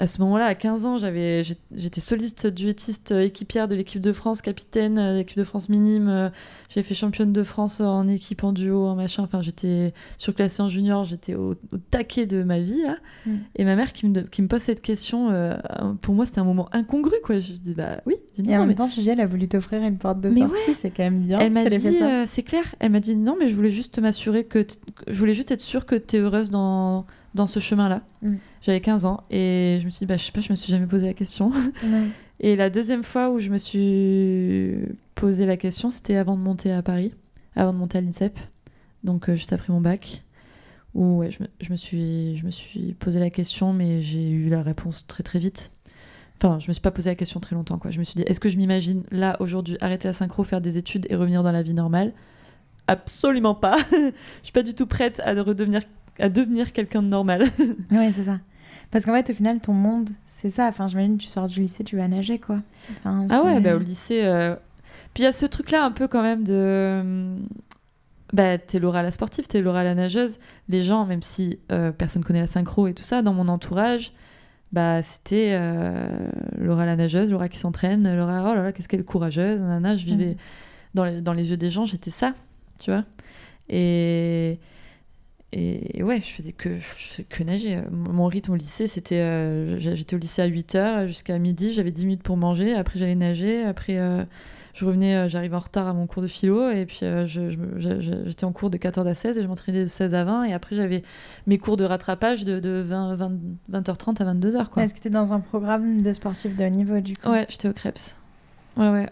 Euh, à ce moment-là, à 15 ans, j'avais, j'ai- j'étais soliste duettiste euh, équipière de l'équipe de France, capitaine euh, de l'équipe de France minime. euh, J'avais fait championne de France en équipe, en duo, en machin. Enfin, j'étais surclassée en junior, j'étais au, au taquet de ma vie. là. Mm. Et ma mère qui me, qui me pose cette question, euh, pour moi, c'était un moment incongru, quoi. Je dis, bah oui. Je dis, Et non, en mais- même temps, dis, elle a voulu t'offrir une porte de Mais sortie, c'est quand même bien. elle m'a dit, euh, c'est clair, elle m'a dit non, mais je voulais juste m'assurer que- Je voulais juste être sûre que tu es heureuse dans, dans ce chemin-là. Mm. J'avais 15 ans et je me suis dit, bah, je sais pas, je me suis jamais posé la question. <laughs> Et la deuxième fois où je me suis posé la question, c'était avant de monter à Paris, avant de monter à l'INSEP, donc euh, juste après mon bac, où ouais, je, me, je me suis, je me suis posé la question, mais j'ai eu la réponse très très vite. Enfin, je me suis pas posé la question très longtemps, quoi. Je me suis dit, est-ce que je m'imagine là, aujourd'hui, arrêter la synchro, faire des études et revenir dans la vie normale? Absolument pas. <laughs> je suis pas du tout prête à redevenir, à devenir quelqu'un de normal. <laughs> Ouais, c'est ça. Parce qu'en fait, au final, ton monde, c'est ça. Enfin, j'imagine, tu sors du lycée, tu vas nager, quoi. Enfin, Ah ouais, bah, au lycée. euh, Puis il y a ce truc-là un peu quand même de. euh, Bah, t'es Laura la sportive, t'es Laura la nageuse. Les gens, même si euh, personne connaît la synchro et tout ça, dans mon entourage, bah c'était euh, Laura la nageuse, Laura qui s'entraîne, Laura, oh là là, qu'est-ce qu'elle est courageuse, nanana. Je vivais dans, les, dans les yeux des gens, j'étais ça, tu vois. Et. Et ouais, je faisais que, que nager. Mon rythme au lycée, c'était. Euh, j'étais au lycée à 8h jusqu'à midi, j'avais 10 minutes pour manger. Après, j'allais nager. Après, euh, je revenais, euh, j'arrivais en retard à mon cours de philo. Et puis, j'étais en cours de 14 à 16 et je m'entraînais de 16 à 20. Et après, j'avais mes cours de rattrapage de, de 20, 20, h 30 à 22h. Est-ce que tu dans un programme de sportif de haut niveau du coup? Ouais, j'étais au Krebs. Ouais, ouais.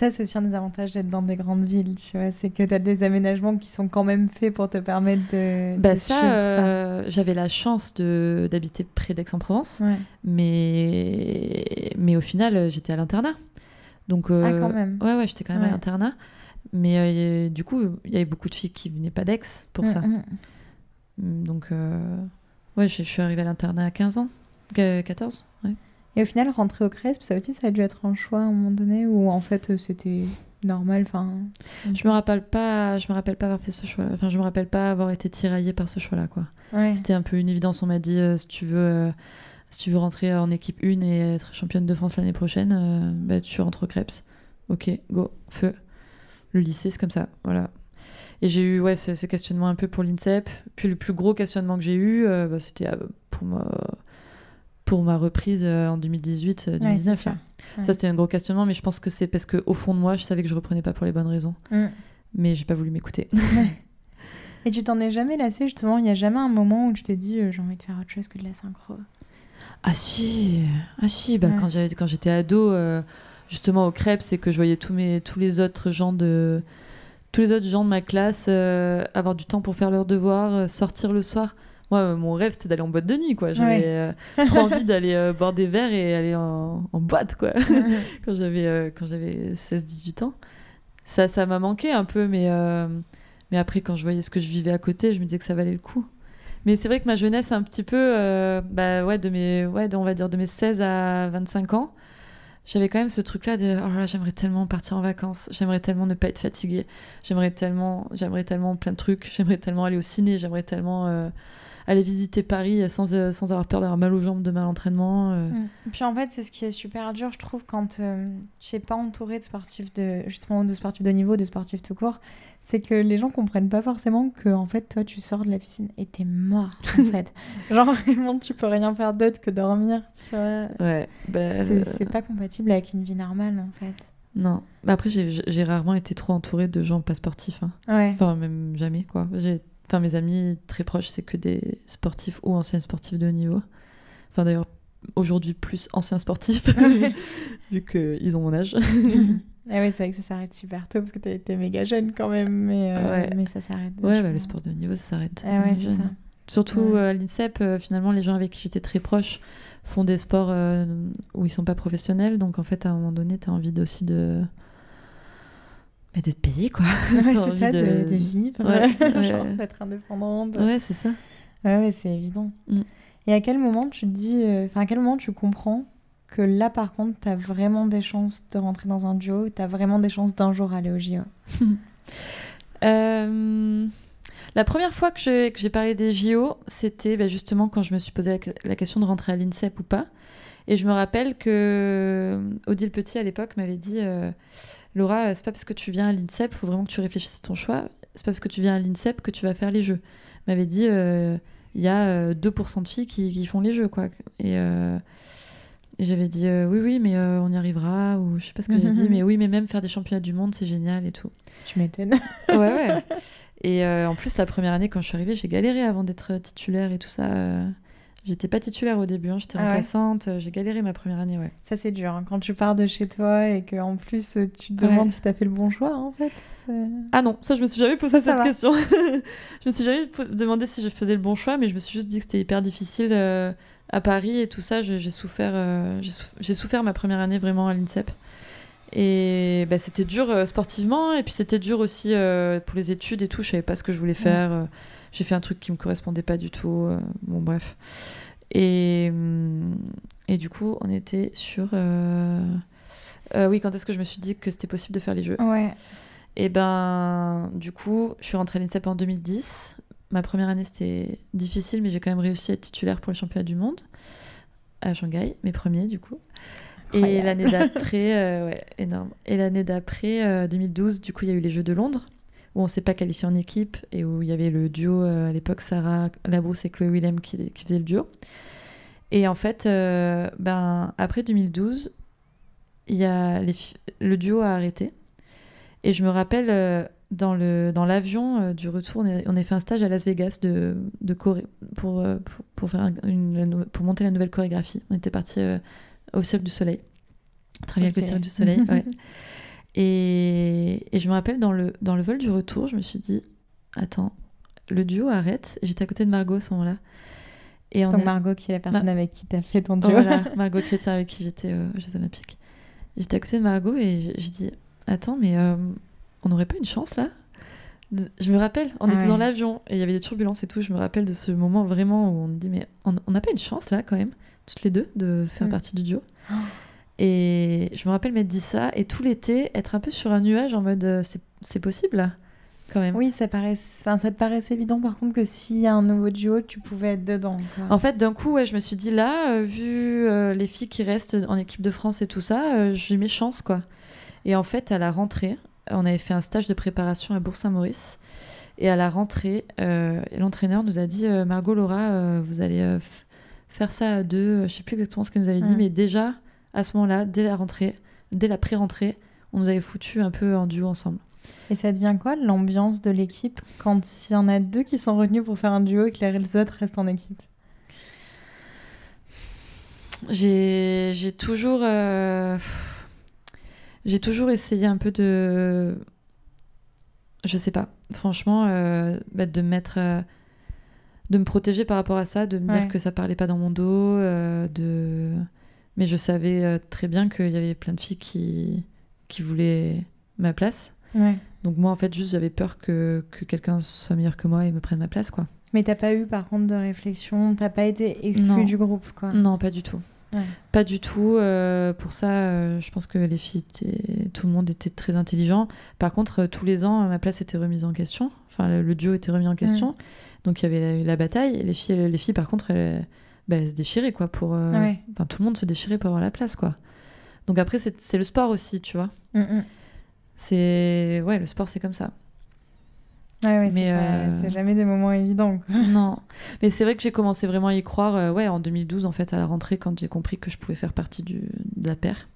Ça, c'est aussi un des avantages d'être dans des grandes villes, tu vois. C'est que tu as des aménagements qui sont quand même faits pour te permettre de. Bah, ça, euh, j'avais la chance d'habiter près d'Aix-en-Provence. Mais... mais au final, j'étais à l'internat. Donc, euh, ah, quand même. Ouais, ouais, j'étais quand même à l'internat. Mais euh, du coup, il y avait beaucoup de filles qui venaient pas d'Aix pour mm, ça. Mm. Donc, ouais, je suis arrivée à l'internat à 15 ans. 14, ouais. Et au final, rentrer au CRESP, ça aussi, ça a dû être un choix à un moment donné ou en fait c'était normal enfin je me rappelle pas je me rappelle pas avoir fait ce choix enfin je me rappelle pas avoir été tiraillée par ce choix là quoi c'était un peu une évidence on m'a dit euh, si tu veux euh, si tu veux rentrer en équipe 1 et être championne de France l'année prochaine euh, bah, tu rentres au CREPS ok go feu. Le lycée c'est comme ça voilà. Et j'ai eu ouais ce, questionnement un peu pour l'INSEP. Puis le plus gros questionnement que j'ai eu bah, c'était pour moi pour ma reprise euh, en 2018-2019. Euh, Ça, c'était un gros questionnement, mais je pense que c'est parce qu'au fond de moi, je savais que je reprenais pas pour les bonnes raisons. Mm. Mais j'ai pas voulu m'écouter. <laughs> Et tu t'en es jamais lassé, justement? Il n'y a jamais un moment où tu t'es dit euh, j'ai envie de faire autre chose que de la synchro? Ah si, ah si bah, quand j'étais ado, justement au crêpe, c'est que je voyais tous, mes, tous les autres gens de tous les autres gens de ma classe avoir du temps pour faire leurs devoirs, sortir le soir. Moi, euh, mon rêve, c'était d'aller en boîte de nuit, quoi. J'avais euh, trop envie d'aller euh, boire des verres et aller en, boîte, quoi, <laughs> quand j'avais quand j'avais 16-18 ans. Ça ça m'a manqué un peu, mais, mais après, quand je voyais ce que je vivais à côté, je me disais que ça valait le coup. Mais c'est vrai que ma jeunesse, un petit peu, bah, ouais, de mes, ouais, on va dire de mes 16 à 25 ans, j'avais quand même ce truc-là de oh là, j'aimerais tellement partir en vacances, j'aimerais tellement ne pas être fatiguée, j'aimerais tellement, j'aimerais tellement plein de trucs, j'aimerais tellement aller au ciné, j'aimerais tellement aller visiter Paris sans, euh, sans avoir peur d'avoir mal aux jambes, de mal l'entraînement. Euh. Mm. Et puis en fait, c'est ce qui est super dur, je trouve, quand euh, je sais pas entouré de sportifs de justement de sportifs de niveau, de sportifs tout court, c'est que les gens comprennent pas forcément que en fait toi tu sors de la piscine et t'es mort en <laughs> fait. Genre vraiment tu peux rien faire d'autre que dormir, tu vois. Ouais. Bah, c'est pas compatible avec une vie normale en fait. Non. Bah après, j'ai rarement été trop entourée de gens pas sportifs. Hein. Ouais. Enfin, même jamais, quoi. J'ai Enfin, mes amis très proches, c'est que des sportifs ou anciens sportifs de haut niveau. Enfin, d'ailleurs, aujourd'hui, plus anciens sportifs, <laughs> <laughs> vu qu'ils ont mon âge. <laughs> ah oui, c'est vrai que ça s'arrête super tôt parce que t'es méga jeune quand même, mais, euh, mais ça s'arrête. Ouais, bah, le sport de haut niveau, ça s'arrête. Ah ouais, c'est ça. Surtout euh, à l'INSEP, euh, finalement, les gens avec qui j'étais très proche font des sports où ils sont pas professionnels. Donc, en fait, à un moment donné, tu as envie aussi de mais d'être payé quoi. Ouais, c'est <laughs> ça de... de, vivre. Ouais, <laughs> d'être indépendante. Ouais c'est ça. Ouais, ouais c'est évident. Mm. et à quel moment tu te dis euh, enfin à quel moment tu comprends que là par contre tu as vraiment des chances de rentrer dans un duo tu as vraiment des chances d'un jour aller au JO <laughs> euh, la première fois que j'ai parlé des JO c'était bah, justement quand je me suis posé la, question de rentrer à l'INSEP ou pas. Et je me rappelle que Odile Petit à l'époque m'avait dit euh, Laura, c'est pas parce que tu viens à l'INSEP, faut vraiment que tu réfléchisses à ton choix. C'est pas parce que tu viens à l'INSEP que tu vas faire les jeux. M'avait dit, euh, il y a 2% euh, de filles qui, font les jeux, quoi. Et, euh, j'avais dit, oui, oui, mais on y arrivera, ou je sais pas ce que j'ai dit, <laughs> mais oui, mais même faire des championnats du monde, c'est génial et tout. Tu m'étonnes. ouais, ouais. Et en plus, la première année, quand je suis arrivée, j'ai galéré avant d'être titulaire et tout ça. J'étais pas titulaire au début, hein, j'étais ah remplaçante. Euh, j'ai galéré ma première année, ouais. Ça, c'est dur. Hein, quand tu pars de chez toi et qu'en plus, euh, tu te demandes si tu as fait le bon choix, en fait. Ah non, ça, je me suis jamais posé cette question. <laughs> je me suis jamais demandé si je faisais le bon choix, mais je me suis juste dit que c'était hyper difficile euh, à Paris et tout ça. J'ai souffert, j'ai souffert ma première année vraiment à l'INSEP. Et bah, c'était dur sportivement, et puis c'était dur aussi pour les études et tout. Je savais pas ce que je voulais faire j'ai fait un truc qui me correspondait pas du tout. Euh, bon, bref. Et, et du coup, on était sur. Euh, euh, oui, quand est-ce que je me suis dit que c'était possible de faire les jeux? Ouais. Et ben, du coup, je suis rentrée à l'INSEP en 2010. Ma première année, c'était difficile, mais j'ai quand même réussi à être titulaire pour le championnat du monde à Shanghai, mes premiers, du coup. Et l'année d'après, <laughs> ouais, énorme. Et l'année d'après, 2012, du coup, il y a eu les Jeux de Londres où on s'est pas qualifié en équipe et où il y avait le duo à l'époque Sarah Labrousse et Chloé Willem qui, qui faisaient le duo. Et en fait, ben, après 2012, il y a le duo a arrêté. Et je me rappelle dans le dans l'avion euh, du retour, on a, fait un stage à Las Vegas de, de pour, euh, pour, pour, faire une, pour monter la nouvelle chorégraphie. On était parti euh, au Cirque du Soleil, travailler avec le Cirque du Soleil. ouais. <laughs> et, et, je me rappelle dans le dans le vol du retour, je me suis dit attends, le duo arrête. J'étais à côté de Margot à ce moment-là. Et on Donc Margot qui est la personne avec qui tu as fait ton duo. Voilà, <laughs> Margot Chrétien avec qui j'étais aux Jeux Olympiques. J'étais à côté de Margot et j'ai dit attends mais on n'aurait pas une chance là? Je me rappelle, on était dans l'avion et il y avait des turbulences et tout. Je me rappelle de ce moment vraiment où on dit mais on n'a pas une chance là quand même, toutes les deux, de faire mm. partie du duo? Et je me rappelle m'être dit ça et tout l'été être un peu sur un nuage en mode euh, c'est possible là quand même. Oui, ça, paraît... enfin, ça te paraissait évident par contre que s'il y a un nouveau duo, tu pouvais être dedans. En fait, d'un coup, ouais, je me suis dit là, euh, vu euh, les filles qui restent en équipe de France et tout ça, j'ai mes chances quoi. Et en fait, à la rentrée, on avait fait un stage de préparation à Bourg-Saint-Maurice. Et à la rentrée, l'entraîneur nous a dit Margot, Laura, vous allez faire ça à deux. Je sais plus exactement ce qu'elle nous avait dit, mais déjà, à ce moment-là, dès la rentrée, dès la pré-rentrée, on nous avait foutu un peu en duo ensemble. Et ça devient quoi l'ambiance de l'équipe quand il y en a deux qui sont retenus pour faire un duo et que les autres restent en équipe? J'ai toujours j'ai toujours essayé un peu de. Je sais pas, franchement, euh, bah, de mettre. Euh, de me protéger par rapport à ça, de me dire que ça parlait pas dans mon dos. Euh, de... Mais je savais très bien qu'il y avait plein de filles qui, qui voulaient ma place. Donc moi, en fait, juste j'avais peur que, que quelqu'un soit meilleur que moi et me prenne ma place, quoi. Mais t'as pas eu, par contre, de réflexion T'as pas été exclu du groupe, quoi Non, pas du tout. Pas du tout. Euh, pour ça, euh, je pense que les filles, tout le monde était très intelligent. Par contre, euh, tous les ans, ma place était remise en question. Enfin, le, duo était remis en question. Donc, il y avait la, bataille. Et les filles, les filles par contre, elles, bah, se déchiraient, quoi. Pour, enfin, tout le monde se déchirait pour avoir la place, quoi. Donc, après, c'est le sport aussi, tu vois. Mm, mm. C'est. Ouais, le sport, c'est comme ça. Ouais, mais euh, c'est jamais des moments évidents. <laughs> Non, mais c'est vrai que j'ai commencé vraiment à y croire euh, ouais, en 2012, en fait, à la rentrée, quand j'ai compris que je pouvais faire partie du, de la paire.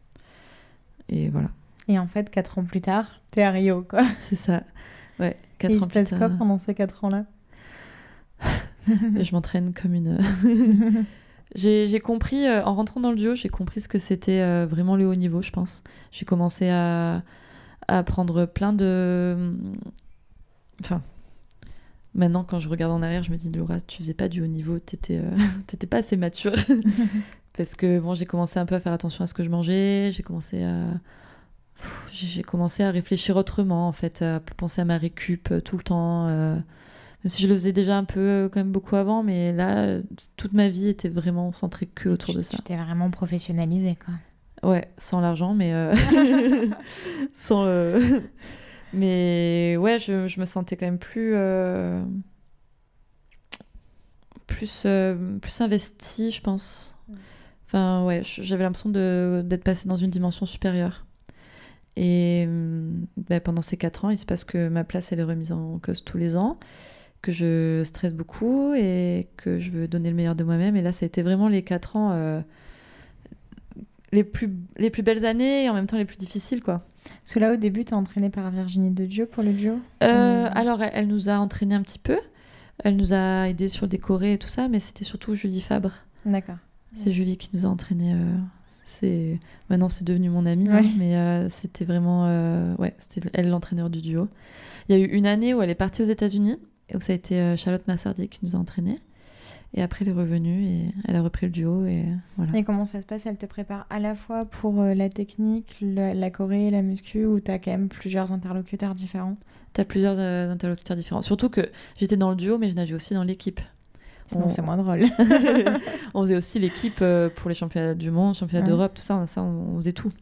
Et voilà. Et en fait, 4 ans plus tard, t'es à Rio, quoi. C'est ça. Ouais, 4 Et ans il se passe quoi pendant ces 4 ans-là? <laughs> Je m'entraîne comme une. <laughs> j'ai compris, euh, en rentrant dans le duo, j'ai compris ce que c'était vraiment le haut niveau, je pense. J'ai commencé à, à prendre plein de Enfin, maintenant, quand je regarde en arrière, je me dis, Laura, tu faisais pas du haut niveau, t'étais euh, <laughs> pas assez mature. Parce que bon, j'ai commencé un peu à faire attention à ce que je mangeais, j'ai commencé à. J'ai commencé à réfléchir autrement, en fait, à penser à ma récup euh, tout le temps. Euh, même si je le faisais déjà un peu, quand même beaucoup avant, mais là, toute ma vie était vraiment centrée que autour de ça. J'étais vraiment professionnalisée, quoi. Ouais, sans l'argent, mais <laughs> sans, <laughs> mais ouais, je, je, me sentais quand même plus. Euh, plus, euh, plus investie, je pense. Enfin, ouais, j'avais l'impression d'être passée dans une dimension supérieure. Et bah, pendant ces quatre ans, il se passe que ma place, elle est remise en cause tous les ans, que je stresse beaucoup et que je veux donner le meilleur de moi-même. Et là, ça a été vraiment les quatre ans euh, les, plus, les plus belles années et en même temps les plus difficiles, quoi. Parce que là, au début, tu es entraînée par Virginie de Dieu pour le duo euh, Alors, elle, nous a entraîné un petit peu. Elle nous a aidé sur des chorés et tout ça, mais c'était surtout Julie Fabre. D'accord. C'est Julie qui nous a entraînés. Euh, c'est maintenant c'est devenu mon amie, hein, mais euh, c'était vraiment ouais, c'était elle l'entraîneur du duo. Il y a eu une année où elle est partie aux États-Unis où ça a été Charlotte Massardier qui nous a entraînés. Et après, elle est revenue et elle a repris le duo. Et, voilà. et comment ça se passe? Elle te prépare à la fois pour euh, la technique, la choré, la muscu, ou tu as quand même plusieurs interlocuteurs différents? Tu as plusieurs euh, interlocuteurs différents. Surtout que j'étais dans le duo, mais je nageais aussi dans l'équipe. Sinon, c'est moins drôle. <laughs> on faisait aussi l'équipe euh, pour les championnats du monde, championnats d'Europe, tout ça, ça on, faisait tout.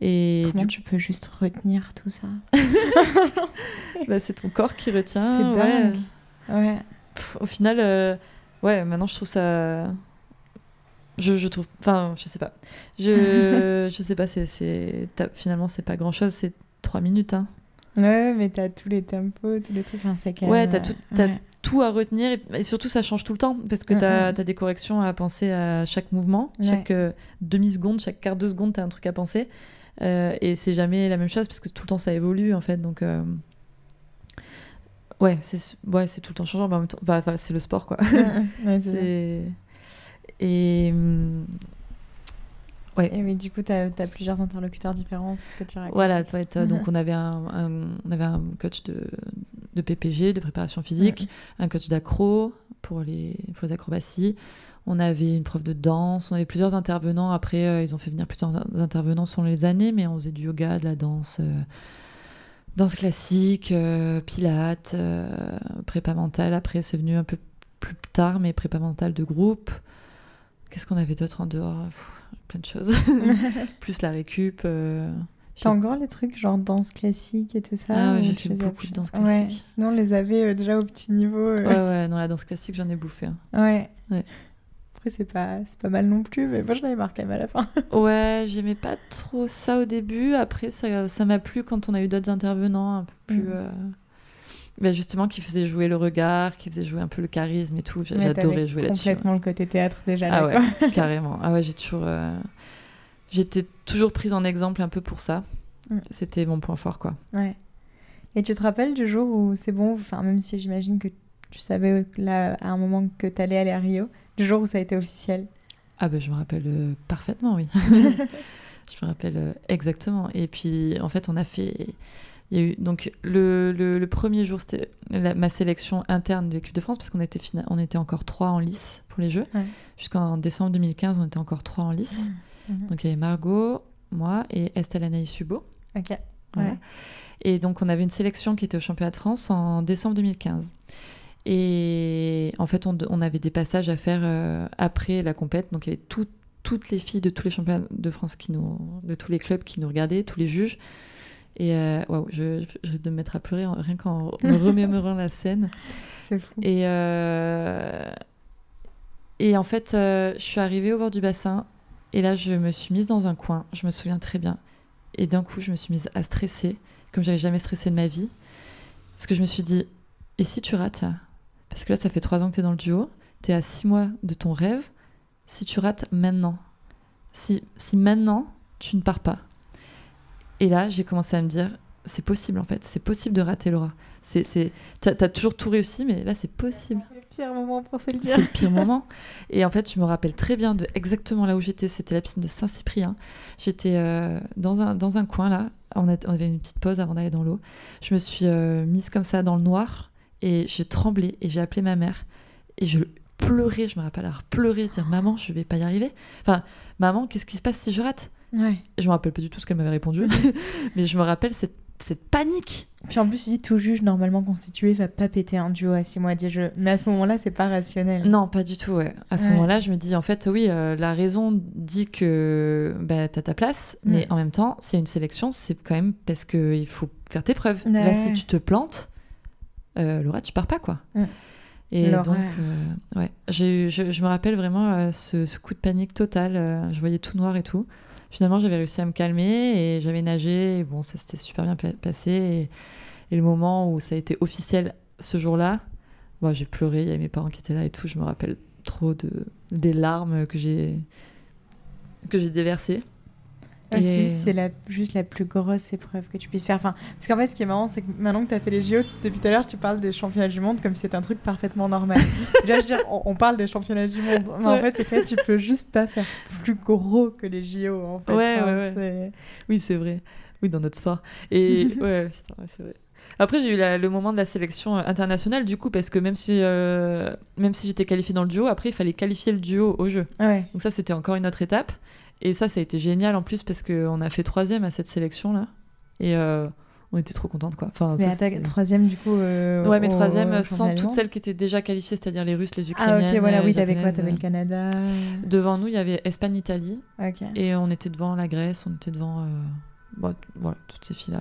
Et Comment tu peux juste retenir tout ça <laughs> bah, C'est ton corps qui retient. C'est dingue. Ouais. au final, ouais, maintenant je trouve ça. Je, je trouve. Enfin, je sais pas. Je, <laughs> je sais pas, c'est, finalement, c'est pas grand chose, c'est trois minutes. Hein. Ouais, mais t'as tous les tempos, tous les trucs. Enfin, c'est quand Ouais, t'as tout, euh, t'as ouais. tout à retenir et, et surtout ça change tout le temps parce que Mm, t'as mm. as des corrections à penser à chaque mouvement, Ouais. chaque euh, demi-seconde, chaque quart de seconde, t'as un truc à penser. Euh, et c'est jamais la même chose parce que tout le temps ça évolue en fait. Donc, euh, ouais, c'est ouais, c'est tout le temps changeant, mais en même temps, bah, c'est le sport quoi. <laughs> Mm, ouais, c'est Et. hum, Ouais. Et oui, du coup, t'as as plusieurs interlocuteurs différents, c'est ce que tu racontes. Voilà, donc <laughs> on avait un, un- on avait un coach de, de PPG, de préparation physique, un coach d'accro pour les, pour les acrobaties. On avait une prof de danse, on avait plusieurs intervenants. Après, euh, ils ont fait venir plusieurs intervenants selon les années, mais on faisait du yoga, de la danse, euh, danse classique, euh, pilates, euh, prépa mentale. Après, c'est venu un peu plus tard, mais prépa mentale de groupe. Qu'est-ce qu'on avait d'autre en dehors? Pff, Plein de choses. <laughs> Plus la récup. T'as encore les trucs genre danse classique et tout ça Ah ouais, ou j'ai fait beaucoup plus de danse Ouais, classique. sinon on les avait euh, déjà au petit niveau. euh, Ouais, ouais, dans la danse classique, j'en ai bouffé. hein. Ouais. Ouais. Après, c'est pas, c'est pas mal non plus, mais moi j'en avais marre quand même à la fin. <laughs> Ouais, j'aimais pas trop ça au début. Après, ça ça m'a plu quand on a eu d'autres intervenants un peu plus. Euh, ben, justement, qui faisaient jouer le regard, qui faisaient jouer un peu le charisme et tout. J'adorais jouer là-dessus. ouais. Complètement le côté théâtre déjà Ah là, ouais, quoi. <laughs> carrément. Ah ouais, j'ai toujours. euh, J'étais toujours prise en exemple un peu pour ça. Mm. C'était mon point fort, quoi. Ouais. Et tu te rappelles du jour où c'est bon, enfin même si j'imagine que tu savais là à un moment que t'allais aller à Rio, du jour où ça a été officiel. Ah ben je me rappelle euh, parfaitement, oui. <laughs> <laughs> je me rappelle euh, exactement. Et puis en fait, on a fait. Il y a eu donc le, le, le premier jour, c'était ma sélection interne de l'équipe de France parce qu'on était on était encore trois en lice pour les Jeux. Ouais. Jusqu'en décembre 2015, on était encore trois en lice. Mhm. Donc il y avait Margot, moi et Estelle Anaïs Subo. Ok. Voilà. Ouais. Et donc, on avait une sélection qui était au championnat de France en décembre 2015. Et en fait, on, on avait des passages à faire euh, après la compète. Donc, il y avait tout- toutes les filles de tous les championnats de France, qui nous, de tous les clubs qui nous regardaient, tous les juges. Et euh, waouh, je, je risque de me mettre à pleurer en- rien qu'en me remémorant la scène. <laughs> C'est fou. Et, euh, et en fait, euh, je suis arrivée au bord du bassin. Et là, je me suis mise dans un coin. Je me souviens très bien. Et d'un coup, je me suis mise à stresser, comme j'avais jamais stressé de ma vie. Parce que je me suis dit, et si tu rates là? Parce que là, ça fait trois ans que tu es dans le duo. Tu es à six mois de ton rêve. Si tu rates maintenant, si, si maintenant, tu ne pars pas. Et là, j'ai commencé à me dire, c'est possible en fait. C'est possible de rater Laura. C'est, c'est... Tu as toujours tout réussi, mais là, c'est possible. C'est le pire moment pour se le dire. C'est le pire moment. Et en fait, je me rappelle très bien de exactement là où j'étais. C'était la piscine de Saint-Cyprien. J'étais euh, dans, un, dans un coin là. On, a- on avait une petite pause avant d'aller dans l'eau. Je me suis euh, mise comme ça dans le noir et j'ai tremblé et j'ai appelé ma mère. Et je pleurais, je me rappelle avoir pleuré, dire Maman, je vais pas y arriver. Enfin, maman, qu'est-ce qui se passe si je rate? Ouais. Je me rappelle pas du tout ce qu'elle m'avait répondu, <laughs> mais je me rappelle cette, cette panique. Puis en plus, tu dis tout juge normalement constitué va pas péter un duo à 6 mois. Mais à ce moment-là, c'est pas rationnel. Non, pas du tout, ouais. À ce Ouais. moment-là, je me dis, en fait, oui, euh, la raison dit que bah, t'as ta place, Mm. mais en même temps, s'il y a une sélection, c'est quand même parce qu'il faut faire tes preuves. Là, si tu te plantes, euh, Laura, tu pars pas, quoi. Mm. Et Laura. donc, euh, ouais, eu- je, je me rappelle vraiment euh, ce, ce coup de panique total. euh, je voyais tout noir et tout. Finalement, j'avais réussi à me calmer et j'avais nagé. Et bon, ça s'était super bien passé. Et, et le moment où ça a été officiel ce jour-là, bon, j'ai pleuré. Il y avait mes parents qui étaient là et tout. Je me rappelle trop de, des larmes que j'ai que j'ai déversées. Et- c'est la, juste la plus grosse épreuve que tu puisses faire. Enfin, parce qu'en fait, ce qui est marrant, c'est que maintenant que tu as fait les JO, depuis tout à l'heure, tu parles des championnats du monde comme si c'était un truc parfaitement normal. <laughs> Déjà, je veux dire, on, on parle des championnats du monde, mais en fait, c'est que tu peux juste pas faire plus gros que les JO, en fait. Ouais, Enfin, ouais, ouais. c'est- Oui, c'est vrai. Oui, dans notre sport. Et <laughs> ouais, c'est vrai. Après, j'ai eu la- le moment de la sélection euh, internationale, du coup, parce que même si, euh, même si j'étais qualifiée dans le duo, après, il fallait qualifier le duo au jeu. Ouais. Donc ça, c'était encore une autre étape. Et ça, ça a été génial en plus, parce qu'on a fait troisième à cette sélection-là. Et euh, on était trop contentes, quoi. Enfin, Mais ça, troisième, du coup. euh, Ouais, mais troisième au sans toutes celles qui étaient déjà qualifiées, c'est-à-dire les Russes, les Ah, Ukrainiennes. ok, voilà, euh, oui, t'avais quoi. T'avais le Canada. Devant nous, il y avait Espagne-Italie. Ok. Et on était devant la Grèce, on était devant euh, bon, voilà, toutes ces filles-là.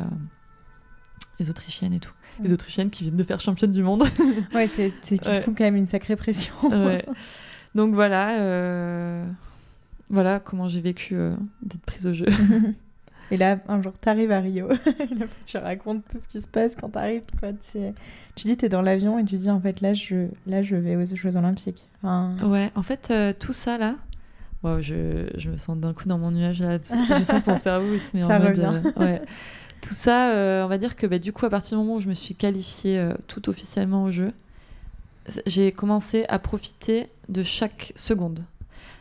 Les Autrichiennes et tout. Les. Autrichiennes qui viennent de faire championne du monde. <laughs> Ouais, c'est qui te fout quand même une sacrée pression. Ouais. <laughs> Donc voilà, euh, voilà comment j'ai vécu euh, d'être prise au jeu. <laughs> Et là, un jour, t'arrives à Rio. <laughs> là, tu racontes tout ce qui se passe quand t'arrives. Tu, tu dis, t'es dans l'avion et tu dis, en fait, là, je, là, je vais aux Jeux Olympiques. Enfin... Ouais, en fait, euh, tout ça, là, wow, je, je, me sens d'un coup dans mon nuage, là. je sens que mon <laughs> cerveau, il se met ça en revient. mode... euh, ouais. Tout ça, euh, on va dire que bah, du coup, à partir du moment où je me suis qualifiée tout officiellement au jeu, j'ai commencé à profiter de chaque seconde.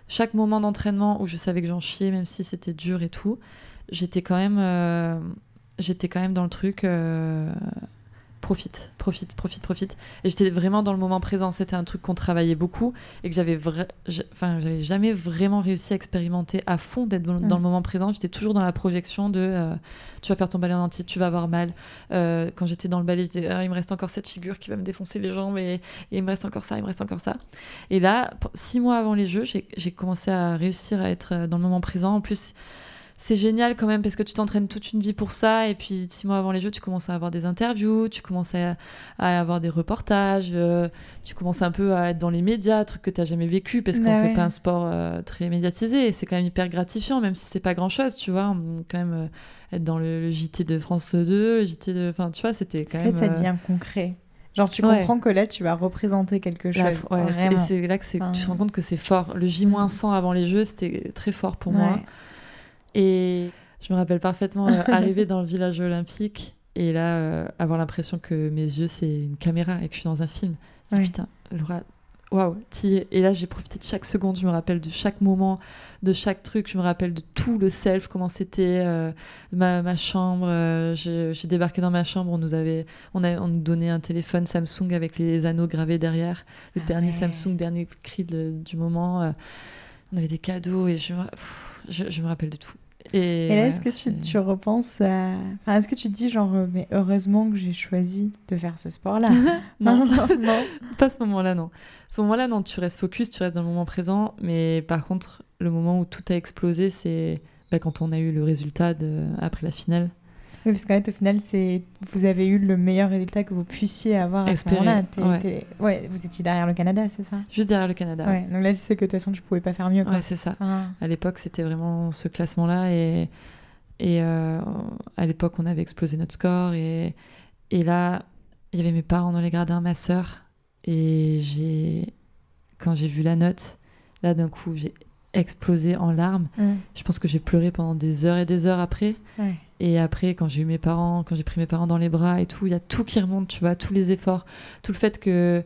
Chaque moment d'entraînement où je savais que j'en chiais, même si c'était dur et tout, j'étais quand même, euh, j'étais quand même dans le truc. Profite, profite, profite, profite. Et j'étais vraiment dans le moment présent. C'était un truc qu'on travaillait beaucoup et que j'avais, vra- enfin, j'avais jamais vraiment réussi à expérimenter à fond d'être dans, dans Mm. le moment présent. J'étais toujours dans la projection de, euh, tu vas faire ton ballet en entier, tu vas avoir mal. Euh, quand j'étais dans le ballet, j'étais, Ah, il me reste encore cette figure qui va me défoncer les jambes et, et il me reste encore ça, il me reste encore ça. Et là, six mois avant les Jeux, j'ai j'ai commencé à réussir à être euh, dans le moment présent. En plus, c'est génial quand même parce que tu t'entraînes toute une vie pour ça et puis six mois avant les Jeux, tu commences à avoir des interviews, tu commences à, à avoir des reportages, euh, tu commences un peu à être dans les médias, truc que tu n'as jamais vécu parce qu'on Bah fait pas un sport euh, très médiatisé et c'est quand même hyper gratifiant même si c'est pas grand chose, tu vois, on- quand même euh, être dans le, le JT de France 2, le JT de, enfin tu vois, c'était quand En même fait, ça devient concret. Genre, tu Ouais. comprends que là, tu vas représenter quelque chose. ouais, et c'est là que c'est- tu te Enfin, rends compte que c'est fort. Le J-100 avant les Jeux, c'était très fort pour moi. Et je me rappelle parfaitement euh, arriver dans le village olympique et là, euh, avoir l'impression que mes yeux, c'est une caméra et que je suis dans un film. Je me dis, Ouais. putain, Laura, waouh. Et là, j'ai profité de chaque seconde, je me rappelle de chaque moment, de chaque truc, je me rappelle de tout le self, comment c'était, euh, ma, ma chambre. j'ai débarqué dans ma chambre, on nous avait, on, a, on nous donnait un téléphone Samsung avec les anneaux gravés derrière, le Ah dernier ouais. Samsung, dernier cri de- du moment. on avait des cadeaux et je, me- pff, je, je me rappelle de tout. Et, Et là, ouais, est-ce que tu repenses à... Enfin, est-ce que tu te dis genre, euh, mais heureusement que j'ai choisi de faire ce sport-là? <laughs> Non. non, non. <laughs> Pas ce moment-là, non. Ce moment-là, non, tu restes focus, tu restes dans le moment présent. Mais par contre, le moment où tout a explosé, c'est bah, quand on a eu le résultat de... après la finale. Oui, parce qu'en fait, au final, c'est vous avez eu le meilleur résultat que vous puissiez avoir à Espérer, ce moment-là. Ouais. t'es- ouais, vous étiez derrière le Canada, c'est ça? Juste derrière le Canada. Ouais. Donc là, tu sais que de toute façon, tu pouvais pas faire mieux. Quoi. Ouais, c'est ça. Ah. À l'époque, c'était vraiment ce classement-là. Et, et euh, à l'époque, on avait explosé notre score. Et, et là, il y avait mes parents dans les gradins, ma sœur. Et j'ai, quand j'ai vu la note, là, d'un coup, j'ai explosé en larmes. Mm. Je pense que j'ai pleuré pendant des heures et des heures après. Ouais. Et après, quand j'ai eu mes parents, quand j'ai pris mes parents dans les bras et tout, il y a tout qui remonte, tu vois, tous les efforts, tout le fait que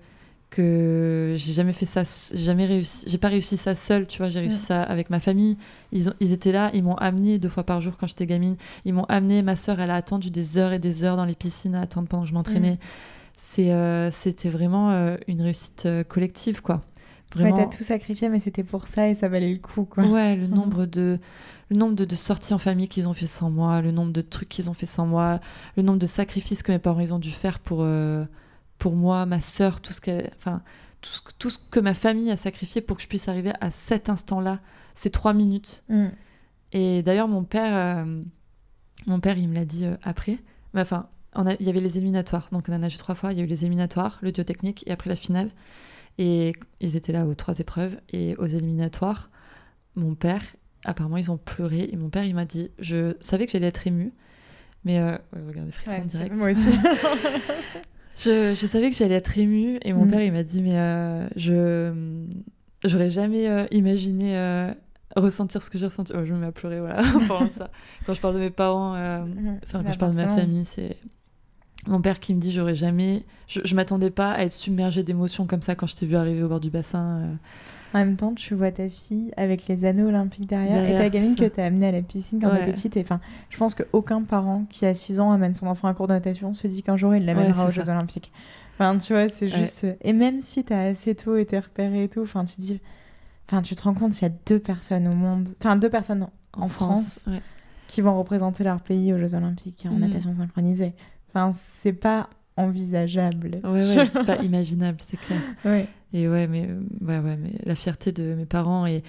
que j'ai jamais fait ça, jamais réussi, j'ai pas réussi ça seule, tu vois, j'ai réussi ça avec ma famille. Ils, ont, ils étaient là, ils m'ont amené deux fois par jour quand j'étais gamine. Ils m'ont amené, ma sœur, elle a attendu des heures et des heures dans les piscines à attendre pendant que je m'entraînais. C'est, euh, c'était vraiment euh, une réussite euh, collective, quoi. Ouais, Vraiment. t'as tout sacrifié, mais c'était pour ça et ça valait le coup. Quoi. Ouais, le nombre de le nombre de, de sorties en famille qu'ils ont fait sans moi, le nombre de trucs qu'ils ont fait sans moi, le nombre de sacrifices que mes parents ils ont dû faire pour euh, pour moi, ma sœur, tout ce qu'elle, enfin tout ce, tout ce que ma famille a sacrifié pour que je puisse arriver à cet instant-là, ces trois minutes. Mm. Et d'ailleurs mon père, euh, mon père il me l'a dit euh, après. Mais enfin, on a- il y avait les éliminatoires, donc on a nagé trois fois. Il y a eu les éliminatoires, le technique et après la finale. Et ils étaient là aux trois épreuves et aux éliminatoires. Mon père, apparemment, ils ont pleuré et mon père, il m'a dit, je savais que j'allais être émue, mais euh, ouais, regardez frisson Ouais, direct. Moi aussi. <laughs> Je, je savais que j'allais être émue et mon Mm. père, il m'a dit, mais euh, je j'aurais jamais euh, imaginé euh, ressentir ce que j'ai ressenti. Oh, je me mets à pleurer, voilà, <laughs> pendant ça. Quand je parle de mes parents, Mhm. Enfin, quand je parle de ma famille, c'est mon père qui me dit j'aurais jamais. Je, je m'attendais pas à être submergée d'émotions comme ça quand je t'ai vu arriver au bord du bassin. En même temps, tu vois ta fille avec les anneaux olympiques derrière, et ta gamine ça. que t'as amenée à la piscine quand Ouais. t'étais petite. Et enfin, je pense qu'aucun parent qui a 6 ans amène son enfant à un cours de natation se dit qu'un jour il l'amènera Ouais, aux Jeux olympiques. Enfin, tu vois, c'est Ouais. juste. Et même si t'as assez tôt été repéré et tout, enfin, tu te dis. Enfin, tu te rends compte, il y a deux personnes au monde, enfin deux personnes en, France, qui vont représenter leur pays aux Jeux Olympiques en Mhm. natation synchronisée. Enfin, c'est pas envisageable. Ouais, ouais, c'est pas imaginable, c'est clair. <laughs> Ouais. Et ouais, mais, euh, ouais, ouais, mais la fierté de mes parents et,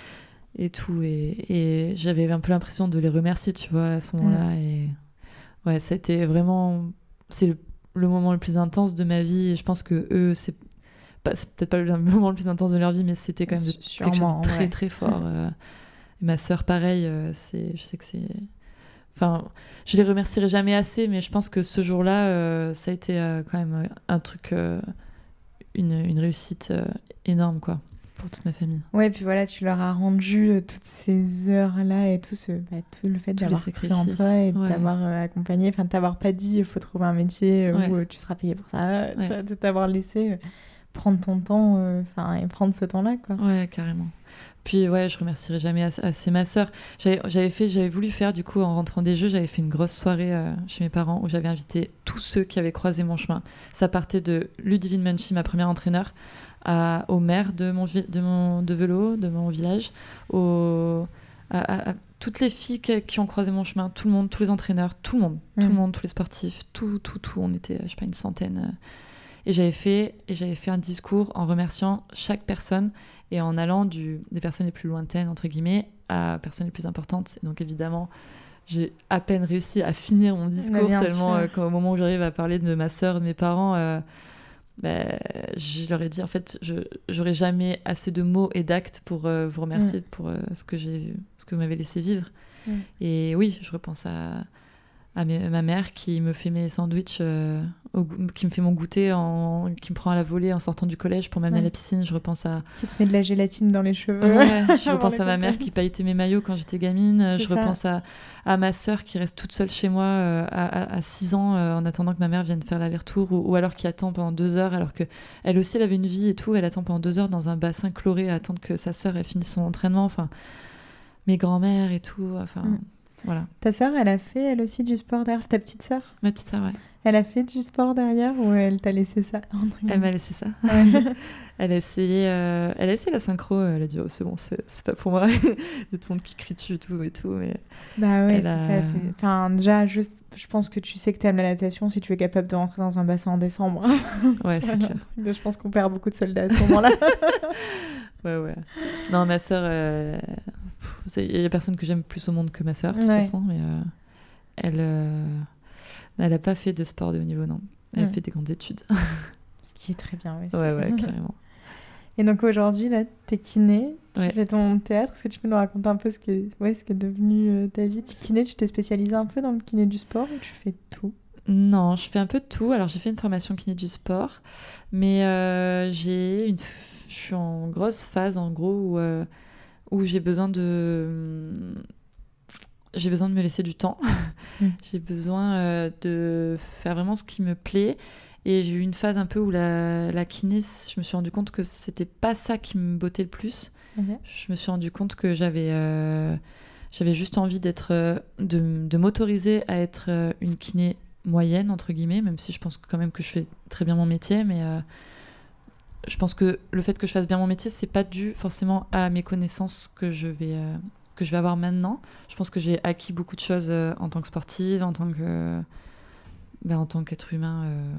et tout. Et, et j'avais un peu l'impression de les remercier, tu vois, à ce moment-là. Et ouais, ça a été vraiment. C'est le, le moment le plus intense de ma vie. Et je pense que eux, c'est pas- c'est peut-être pas le <laughs> moment le plus intense de leur vie, mais c'était quand même de- quelque chose Sûrement, de très, ouais. très fort. euh. Et ma sœur, pareil, euh, c'est, je sais que c'est. Enfin, je les remercierai jamais assez, mais je pense que ce jour-là, ça a été quand même un truc, une, une, réussite énorme, quoi pour toute ma famille. Ouais, puis voilà, tu leur as rendu euh, toutes ces heures-là et tout, ce, bah, tout le fait d'avoir cru en toi et de t'avoir euh, accompagné, enfin, de t'avoir pas dit il faut trouver un métier euh, où tu seras payé pour ça, <laughs> de t'avoir laissé prendre ton temps enfin et prendre ce temps-là. quoi. Ouais, carrément. Puis ouais, je remercierai jamais assez ma sœur. J'avais fait, j'avais voulu faire du coup en rentrant des jeux, j'avais fait une grosse soirée chez mes parents où j'avais invité tous ceux qui avaient croisé mon chemin. Ça partait de Ludivine Munchi, ma première entraîneur, à, au maire de mon, de mon de vélo, de mon village, au, à, toutes les filles qui, ont croisé mon chemin, tout le monde, tous les entraîneurs, tout le monde, tout le mm. monde, tous les sportifs, tout, tout, tout. On était, je sais pas, une centaine. Euh. Et j'avais fait, et j'avais fait un discours en remerciant chaque personne et en allant du, des personnes les plus lointaines, entre guillemets, à personnes les plus importantes. donc évidemment, j'ai à peine réussi à finir mon discours, tellement euh, qu'au moment où j'arrive à parler de ma sœur, de mes parents, euh, ben, je leur ai dit en fait, je j'aurais jamais assez de mots et d'actes pour euh, vous remercier mm. pour euh, ce que j'ai, ce que vous m'avez laissé vivre. Mm. Et oui, je repense à, à ma mère qui me fait mes sandwichs, euh, qui me fait mon goûter, en, qui me prend à la volée en sortant du collège pour m'amener à la piscine. Je repense à. Qui te met de la gélatine dans les cheveux. <laughs> je repense à ma mère qui pailletait mes maillots quand j'étais gamine. Je repense à, à, ma sœur qui reste toute seule chez moi euh, à, 6 ans euh, en attendant que ma mère vienne faire l'aller-retour ou, alors qui attend pendant deux heures alors que elle aussi elle avait une vie et tout. Elle attend pendant deux heures dans un bassin chloré à attendre que sa sœur ait fini son entraînement. Enfin, mes grands-mères et tout. Enfin. Mm. Voilà. Ta sœur, elle a fait elle aussi du sport derrière C'est ta petite sœur? Ma petite sœur, ouais. Elle a fait du sport derrière ou elle t'a laissé ça <laughs> Elle m'a laissé ça. <laughs> elle, a essayé, euh, elle a essayé la synchro, elle a dit oh, c'est bon, c'est pas pour moi. <laughs> de tout le monde qui crie dessus et tout et tout. Mais bah ouais, c'est ça. Enfin, déjà, juste, je pense que tu sais que t'aimes la natation si tu es capable de rentrer dans un bassin en décembre. ouais, c'est clair. Je pense qu'on perd beaucoup de soldats à ce moment-là. ouais, ouais. Non, ma sœur, euh, il y a personne que j'aime plus au monde que ma sœur, de toute façon, mais euh, elle. Elle n'a pas fait de sport de haut niveau, non. Elle a fait des grandes études. <laughs> Ce qui est très bien, oui. Ouais, ouais, <laughs> carrément. Et donc aujourd'hui, là, tu es kiné, tu fais ton théâtre. Est-ce que tu peux nous raconter un peu ce qui est, ouais, ce qui est devenu euh, ta vie Tu kiné, tu t'es spécialisé un peu dans le kiné du sport ou tu fais tout? Non, je fais un peu de tout. Alors j'ai fait une formation kiné du sport, mais euh, j'ai une... je suis en grosse phase en gros où, euh, où j'ai besoin de j'ai besoin de me laisser du temps. Mm. <laughs> j'ai besoin euh, de faire vraiment ce qui me plaît. Et j'ai eu une phase un peu où la, la kiné, je me suis rendu compte que c'était pas ça qui me bottait le plus. Je me suis rendu compte que j'avais euh, j'avais juste envie d'être euh, de, de m'autoriser à être une kiné moyenne entre guillemets, même si je pense quand même que je fais très bien mon métier, mais je pense que le fait que je fasse bien mon métier, c'est pas dû forcément à mes connaissances que je vais que je vais avoir maintenant. Je pense que j'ai acquis beaucoup de choses euh, en tant que sportive, en tant que, ben, en tant qu'être humain euh,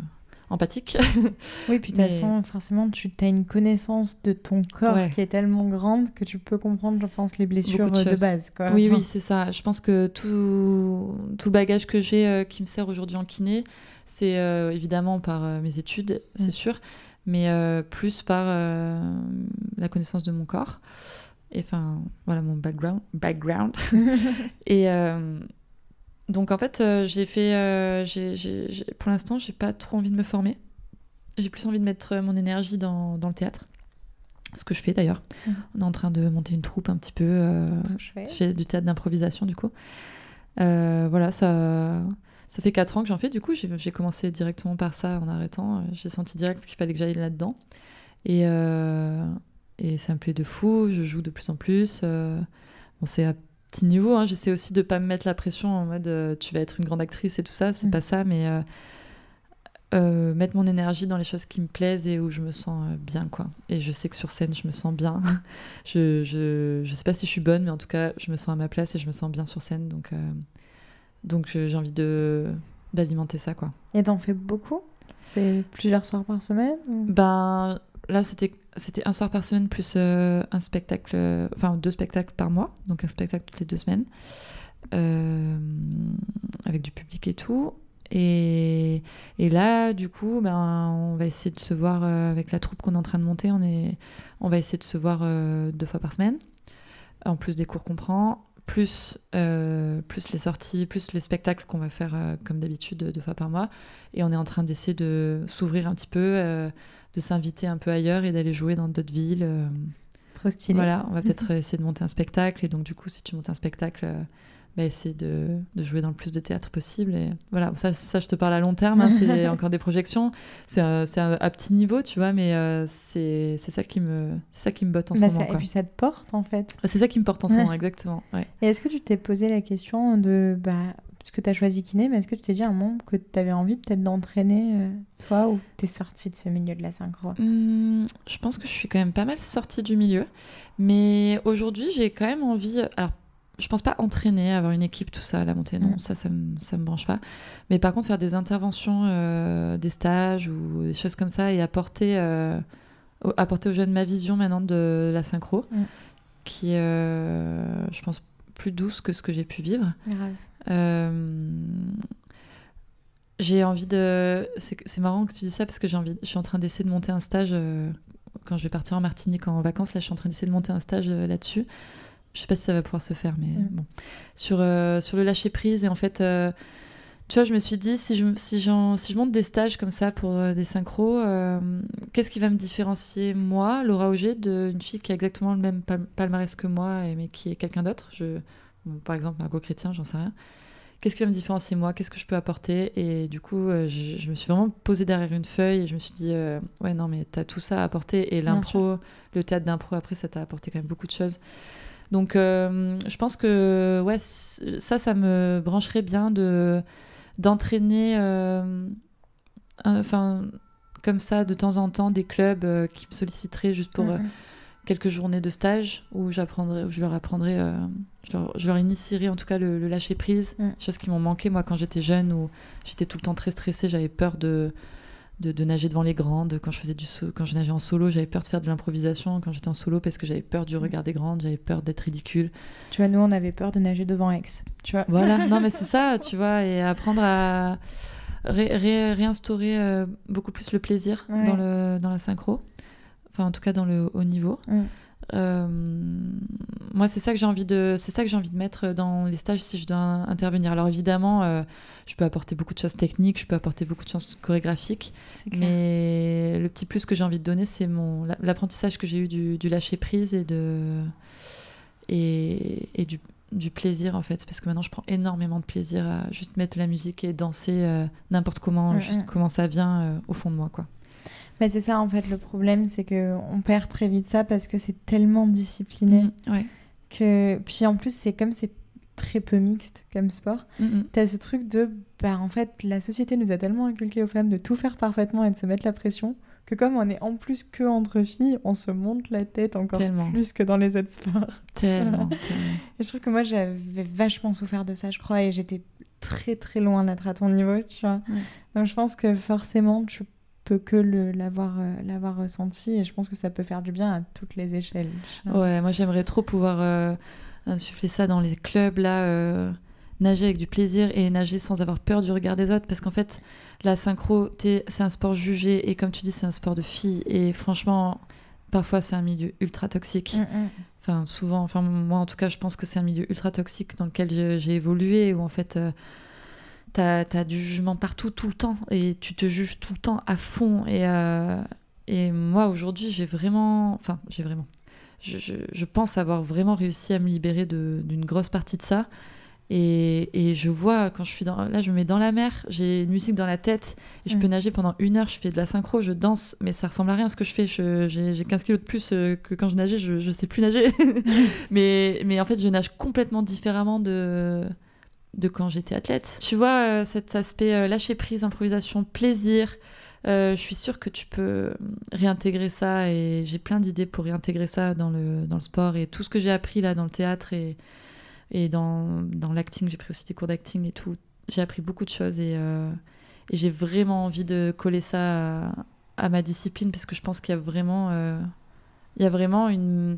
empathique. <laughs> Oui, puis de toute façon, forcément, tu as une connaissance de ton corps qui est tellement grande que tu peux comprendre, je pense, les blessures de, euh, base. Quoi. Oui, oui, c'est ça. Je pense que tout, tout le bagage que j'ai qui me sert aujourd'hui en kiné, c'est évidemment par mes études, c'est mm. sûr, mais plus par la connaissance de mon corps enfin voilà mon background background. <laughs> Et euh, donc en fait euh, j'ai fait euh, pour l'instant j'ai pas trop envie de me former. J'ai plus envie de mettre mon énergie dans, dans le théâtre ce que je fais d'ailleurs. Mhm. on est en train de monter une troupe un petit peu je fais du théâtre d'improvisation du coup. Voilà ça ça fait 4 ans que j'en fais du coup j'ai, commencé directement par ça en arrêtant j'ai senti direct qu'il fallait que j'aille là dedans et, et ça me plaît de fou, je joue de plus en plus. Euh, bon, c'est à petit niveau, hein. j'essaie aussi de pas me mettre la pression en mode euh, tu vas être une grande actrice et tout ça, c'est mm. pas ça, mais euh, mettre mon énergie dans les choses qui me plaisent et où je me sens bien, quoi. Et je sais que sur scène, je me sens bien. <laughs> je, je, je, sais pas si je suis bonne, mais en tout cas, je me sens à ma place et je me sens bien sur scène, donc, donc j'ai envie de d'alimenter ça, quoi. Et t'en fais beaucoup? C'est plusieurs soirs par semaine Ben là, c'était c'était un soir par semaine plus euh, un spectacle, euh, enfin deux spectacles par mois, donc un spectacle toutes les deux semaines, euh, avec du public et tout. Et, et, là, du coup, ben, on va essayer de se voir avec la troupe qu'on est en train de monter. On, est, on va essayer de se voir deux fois par semaine, en plus des cours qu'on prend, plus, euh, plus les sorties, plus les spectacles qu'on va faire euh, comme d'habitude deux fois par mois. Et on est en train d'essayer de s'ouvrir un petit peu, euh, de s'inviter un peu ailleurs et d'aller jouer dans d'autres villes. Trop stylé. Voilà, on va <laughs> peut-être essayer de monter un spectacle. Et donc, du coup, si tu montes un spectacle, bah, essayer de, de, jouer dans le plus de théâtre possible. Et voilà, ça, ça je te parle à long terme, hein, c'est <laughs> encore des projections. C'est à petit niveau, tu vois, mais euh, c'est ça, qui me, ça qui me botte en ce bah, moment. et puis ça te porte, en fait. C'est ça qui me porte en ce moment, exactement. Ouais. Et est-ce que tu t'es posé la question de. Bah, parce que tu as choisi kiné, mais est-ce que tu t'es dit à un moment que tu avais envie peut-être d'entraîner, euh, toi, ou tu es sortie de ce milieu de la synchro? Mmh, Je pense que je suis quand même pas mal sortie du milieu. Mais aujourd'hui, j'ai quand même envie. Alors, je pense pas entraîner, avoir une équipe, tout ça, la montée, non, mm. ça, ça me, ça me branche pas. Mais par contre, faire des interventions, euh, des stages ou des choses comme ça et apporter, euh, apporter aux jeunes ma vision maintenant de la synchro, mm. qui est, euh, je pense, plus douce que ce que j'ai pu vivre. j'ai envie de. C'est marrant que tu dis ça parce que j'ai envie. Je suis en train d'essayer de monter un stage quand je vais partir en Martinique en vacances. Là, je suis en train d'essayer de monter un stage là-dessus je sais pas si ça va pouvoir se faire, mais mm. bon. Sur, euh, sur le lâcher prise, et en fait, euh, tu vois, je me suis dit, si je, si, si je monte des stages comme ça pour euh, des synchros, qu'est-ce qui va me différencier, moi, Laura Auger, d'une fille qui a exactement le même palmarès que moi, mais qui est quelqu'un d'autre? Je, Par exemple, Margot Chrétien, j'en sais rien. Qu'est-ce qui va me différencier, moi? Qu'est-ce que je peux apporter? Et du coup, je, je, me suis vraiment posée derrière une feuille et je me suis dit, ouais, non, mais tu as tout ça à apporter. Et l'impro, le théâtre d'impro, après, ça t'a apporté quand même beaucoup de choses. Donc, euh, je pense que ouais, ça, ça me brancherait bien de d'entraîner, euh, enfin, comme ça, de temps en temps, des clubs euh, qui me solliciteraient juste pour mm-hmm. quelques journées de stage où je leur apprendrais, je leur, je, leur, initierais en tout cas le, lâcher prise, mm. chose qui m'ont manqué moi quand j'étais jeune où j'étais tout le temps très stressée, j'avais peur de de, nager devant les grandes. Quand je faisais du quand je nageais en solo, j'avais peur de faire de l'improvisation quand j'étais en solo parce que j'avais peur du regard des grandes, j'avais peur d'être ridicule. Tu vois, nous on avait peur de nager devant ex. Tu vois. Voilà, <laughs> non mais c'est ça, tu vois, et apprendre à réinstaurer euh, beaucoup plus le plaisir dans le dans la synchro, enfin en tout cas dans le haut niveau. Mm. Euh, moi, c'est ça que j'ai envie de, c'est ça que j'ai envie de mettre dans les stages si je dois intervenir. Alors évidemment, euh, je peux apporter beaucoup de choses techniques, je peux apporter beaucoup de choses chorégraphiques, mais le petit plus que j'ai envie de donner, c'est mon l'apprentissage que j'ai eu du, lâcher prise et de et, et du, du, plaisir en fait, parce que maintenant je prends énormément de plaisir à juste mettre de la musique et danser euh, n'importe comment, mm, juste mm. comment ça vient au fond de moi, quoi. Mais c'est ça en fait le problème, c'est que on perd très vite ça parce que c'est tellement discipliné mmh, que puis en plus c'est comme c'est très peu mixte comme sport. mmh, mmh. T'as ce truc de bah en fait la société nous a tellement inculqué aux femmes de tout faire parfaitement et de se mettre la pression que comme on est en plus que entre filles, on se monte la tête encore plus que dans les autres sports. <laughs> Tellement, Et je trouve que moi j'avais vachement souffert de ça, je crois, et j'étais très très loin d'être à ton niveau, tu vois. Donc je pense que forcément tu que l'avoir euh, l'avoir ressenti et je pense que ça peut faire du bien à toutes les échelles. Ouais, moi j'aimerais trop pouvoir euh, insuffler ça dans les clubs là, euh, nager avec du plaisir et nager sans avoir peur du regard des autres parce qu'en fait la synchro c'est un sport jugé et comme tu dis c'est un sport de filles et franchement parfois c'est un milieu ultra toxique. Mm, mm. Enfin souvent, enfin moi en tout cas je pense que c'est un milieu ultra toxique dans lequel j'ai évolué où en fait T'as as du jugement partout, tout le temps, et tu te juges tout le temps à fond. Et, euh, et moi, aujourd'hui, j'ai vraiment. Enfin, j'ai vraiment. Je, je, pense avoir vraiment réussi à me libérer d'une grosse partie de ça. Et, et, je vois, quand je suis dans. Là, je me mets dans la mer, j'ai une musique dans la tête, et je peux nager pendant une heure, je fais de la synchro, je danse, mais ça ressemble à rien à ce que je fais. J'ai 15 kilos de plus euh, que quand je nageais, je, je sais plus nager. <laughs> mais, mais en fait, je nage complètement différemment de de quand j'étais athlète. Tu vois, euh, cet aspect euh, lâcher prise, improvisation, plaisir, euh, je suis sûre que tu peux réintégrer ça et j'ai plein d'idées pour réintégrer ça dans le, dans le sport et tout ce que j'ai appris là dans le théâtre et, et dans, dans l'acting, j'ai pris aussi des cours d'acting et tout. J'ai appris beaucoup de choses et, j'ai vraiment envie de coller ça à, ma discipline parce que je pense qu'il y a vraiment, il y a vraiment une,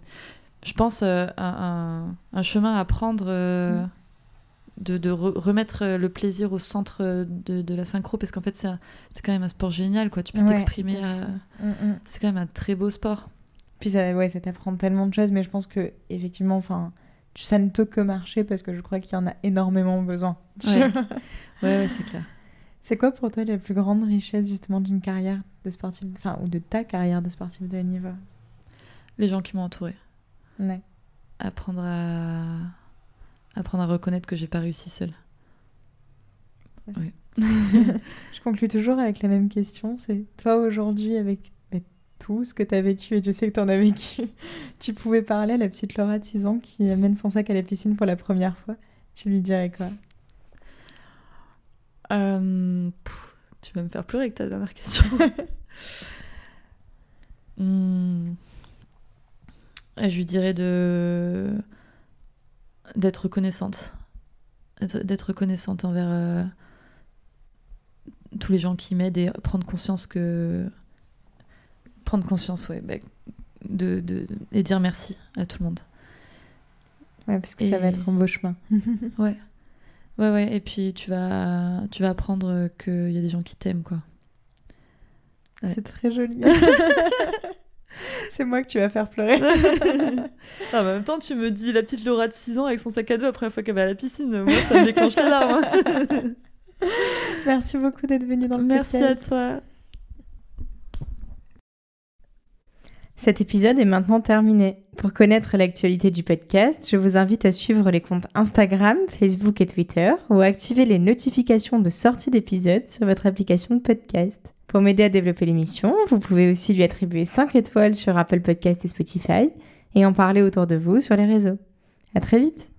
je pense, un, un, chemin à prendre. Mm de, remettre euh, le plaisir au centre euh, de, la synchro parce qu'en fait c'est quand même un sport génial quoi tu peux t'exprimer euh, mm, mm. c'est quand même un très beau sport puis ça ouais ça t'apprend tellement de choses mais je pense que effectivement enfin ça ne peut que marcher parce que je crois qu'il y en a énormément besoin. Ouais, ouais, <laughs> ouais, c'est clair. C'est quoi pour toi la plus grande richesse justement d'une carrière de sportif, enfin ou de ta carrière de sportif de haut niveau? Les gens qui m'ont entouré. Ouais. Apprendre à apprendre à reconnaître que j'ai pas réussi seule. Ouais. <laughs> je conclue toujours avec la même question, c'est toi aujourd'hui avec tout ce que tu as vécu et je sais que tu en as vécu, tu pouvais parler à la petite Laura de 6 ans qui amène son sac à la piscine pour la première fois. Tu lui dirais quoi? Euh, pff, tu vas me faire pleurer avec ta dernière question. <laughs> Hmm. Je lui dirais de d'être reconnaissante, D'être- reconnaissante envers euh, tous les gens qui m'aident et prendre conscience que prendre conscience, ouais, bah, de, de et dire merci à tout le monde. Ouais, parce que ça va être un beau chemin. <laughs> Ouais. Ouais, ouais. Et puis tu vas, tu vas apprendre qu'il y a des gens qui t'aiment, quoi. Ouais. C'est très joli. <laughs> <laughs> c'est moi que tu vas faire pleurer. <laughs> En même temps, tu me dis la petite Laura de 6 ans avec son sac à dos la première fois qu'elle va à la piscine. Moi, ça me déclenche les larmes. <laughs> Merci beaucoup d'être venu dans le Merci à podcast. toi. Cet épisode est maintenant terminé. Pour connaître l'actualité du podcast, je vous invite à suivre les comptes Instagram, Facebook et Twitter ou à activer les notifications de sortie d'épisodes sur votre application de podcast. Pour m'aider à développer l'émission, vous pouvez aussi lui attribuer 5 étoiles sur Apple Podcast et Spotify et en parler autour de vous sur les réseaux. À très vite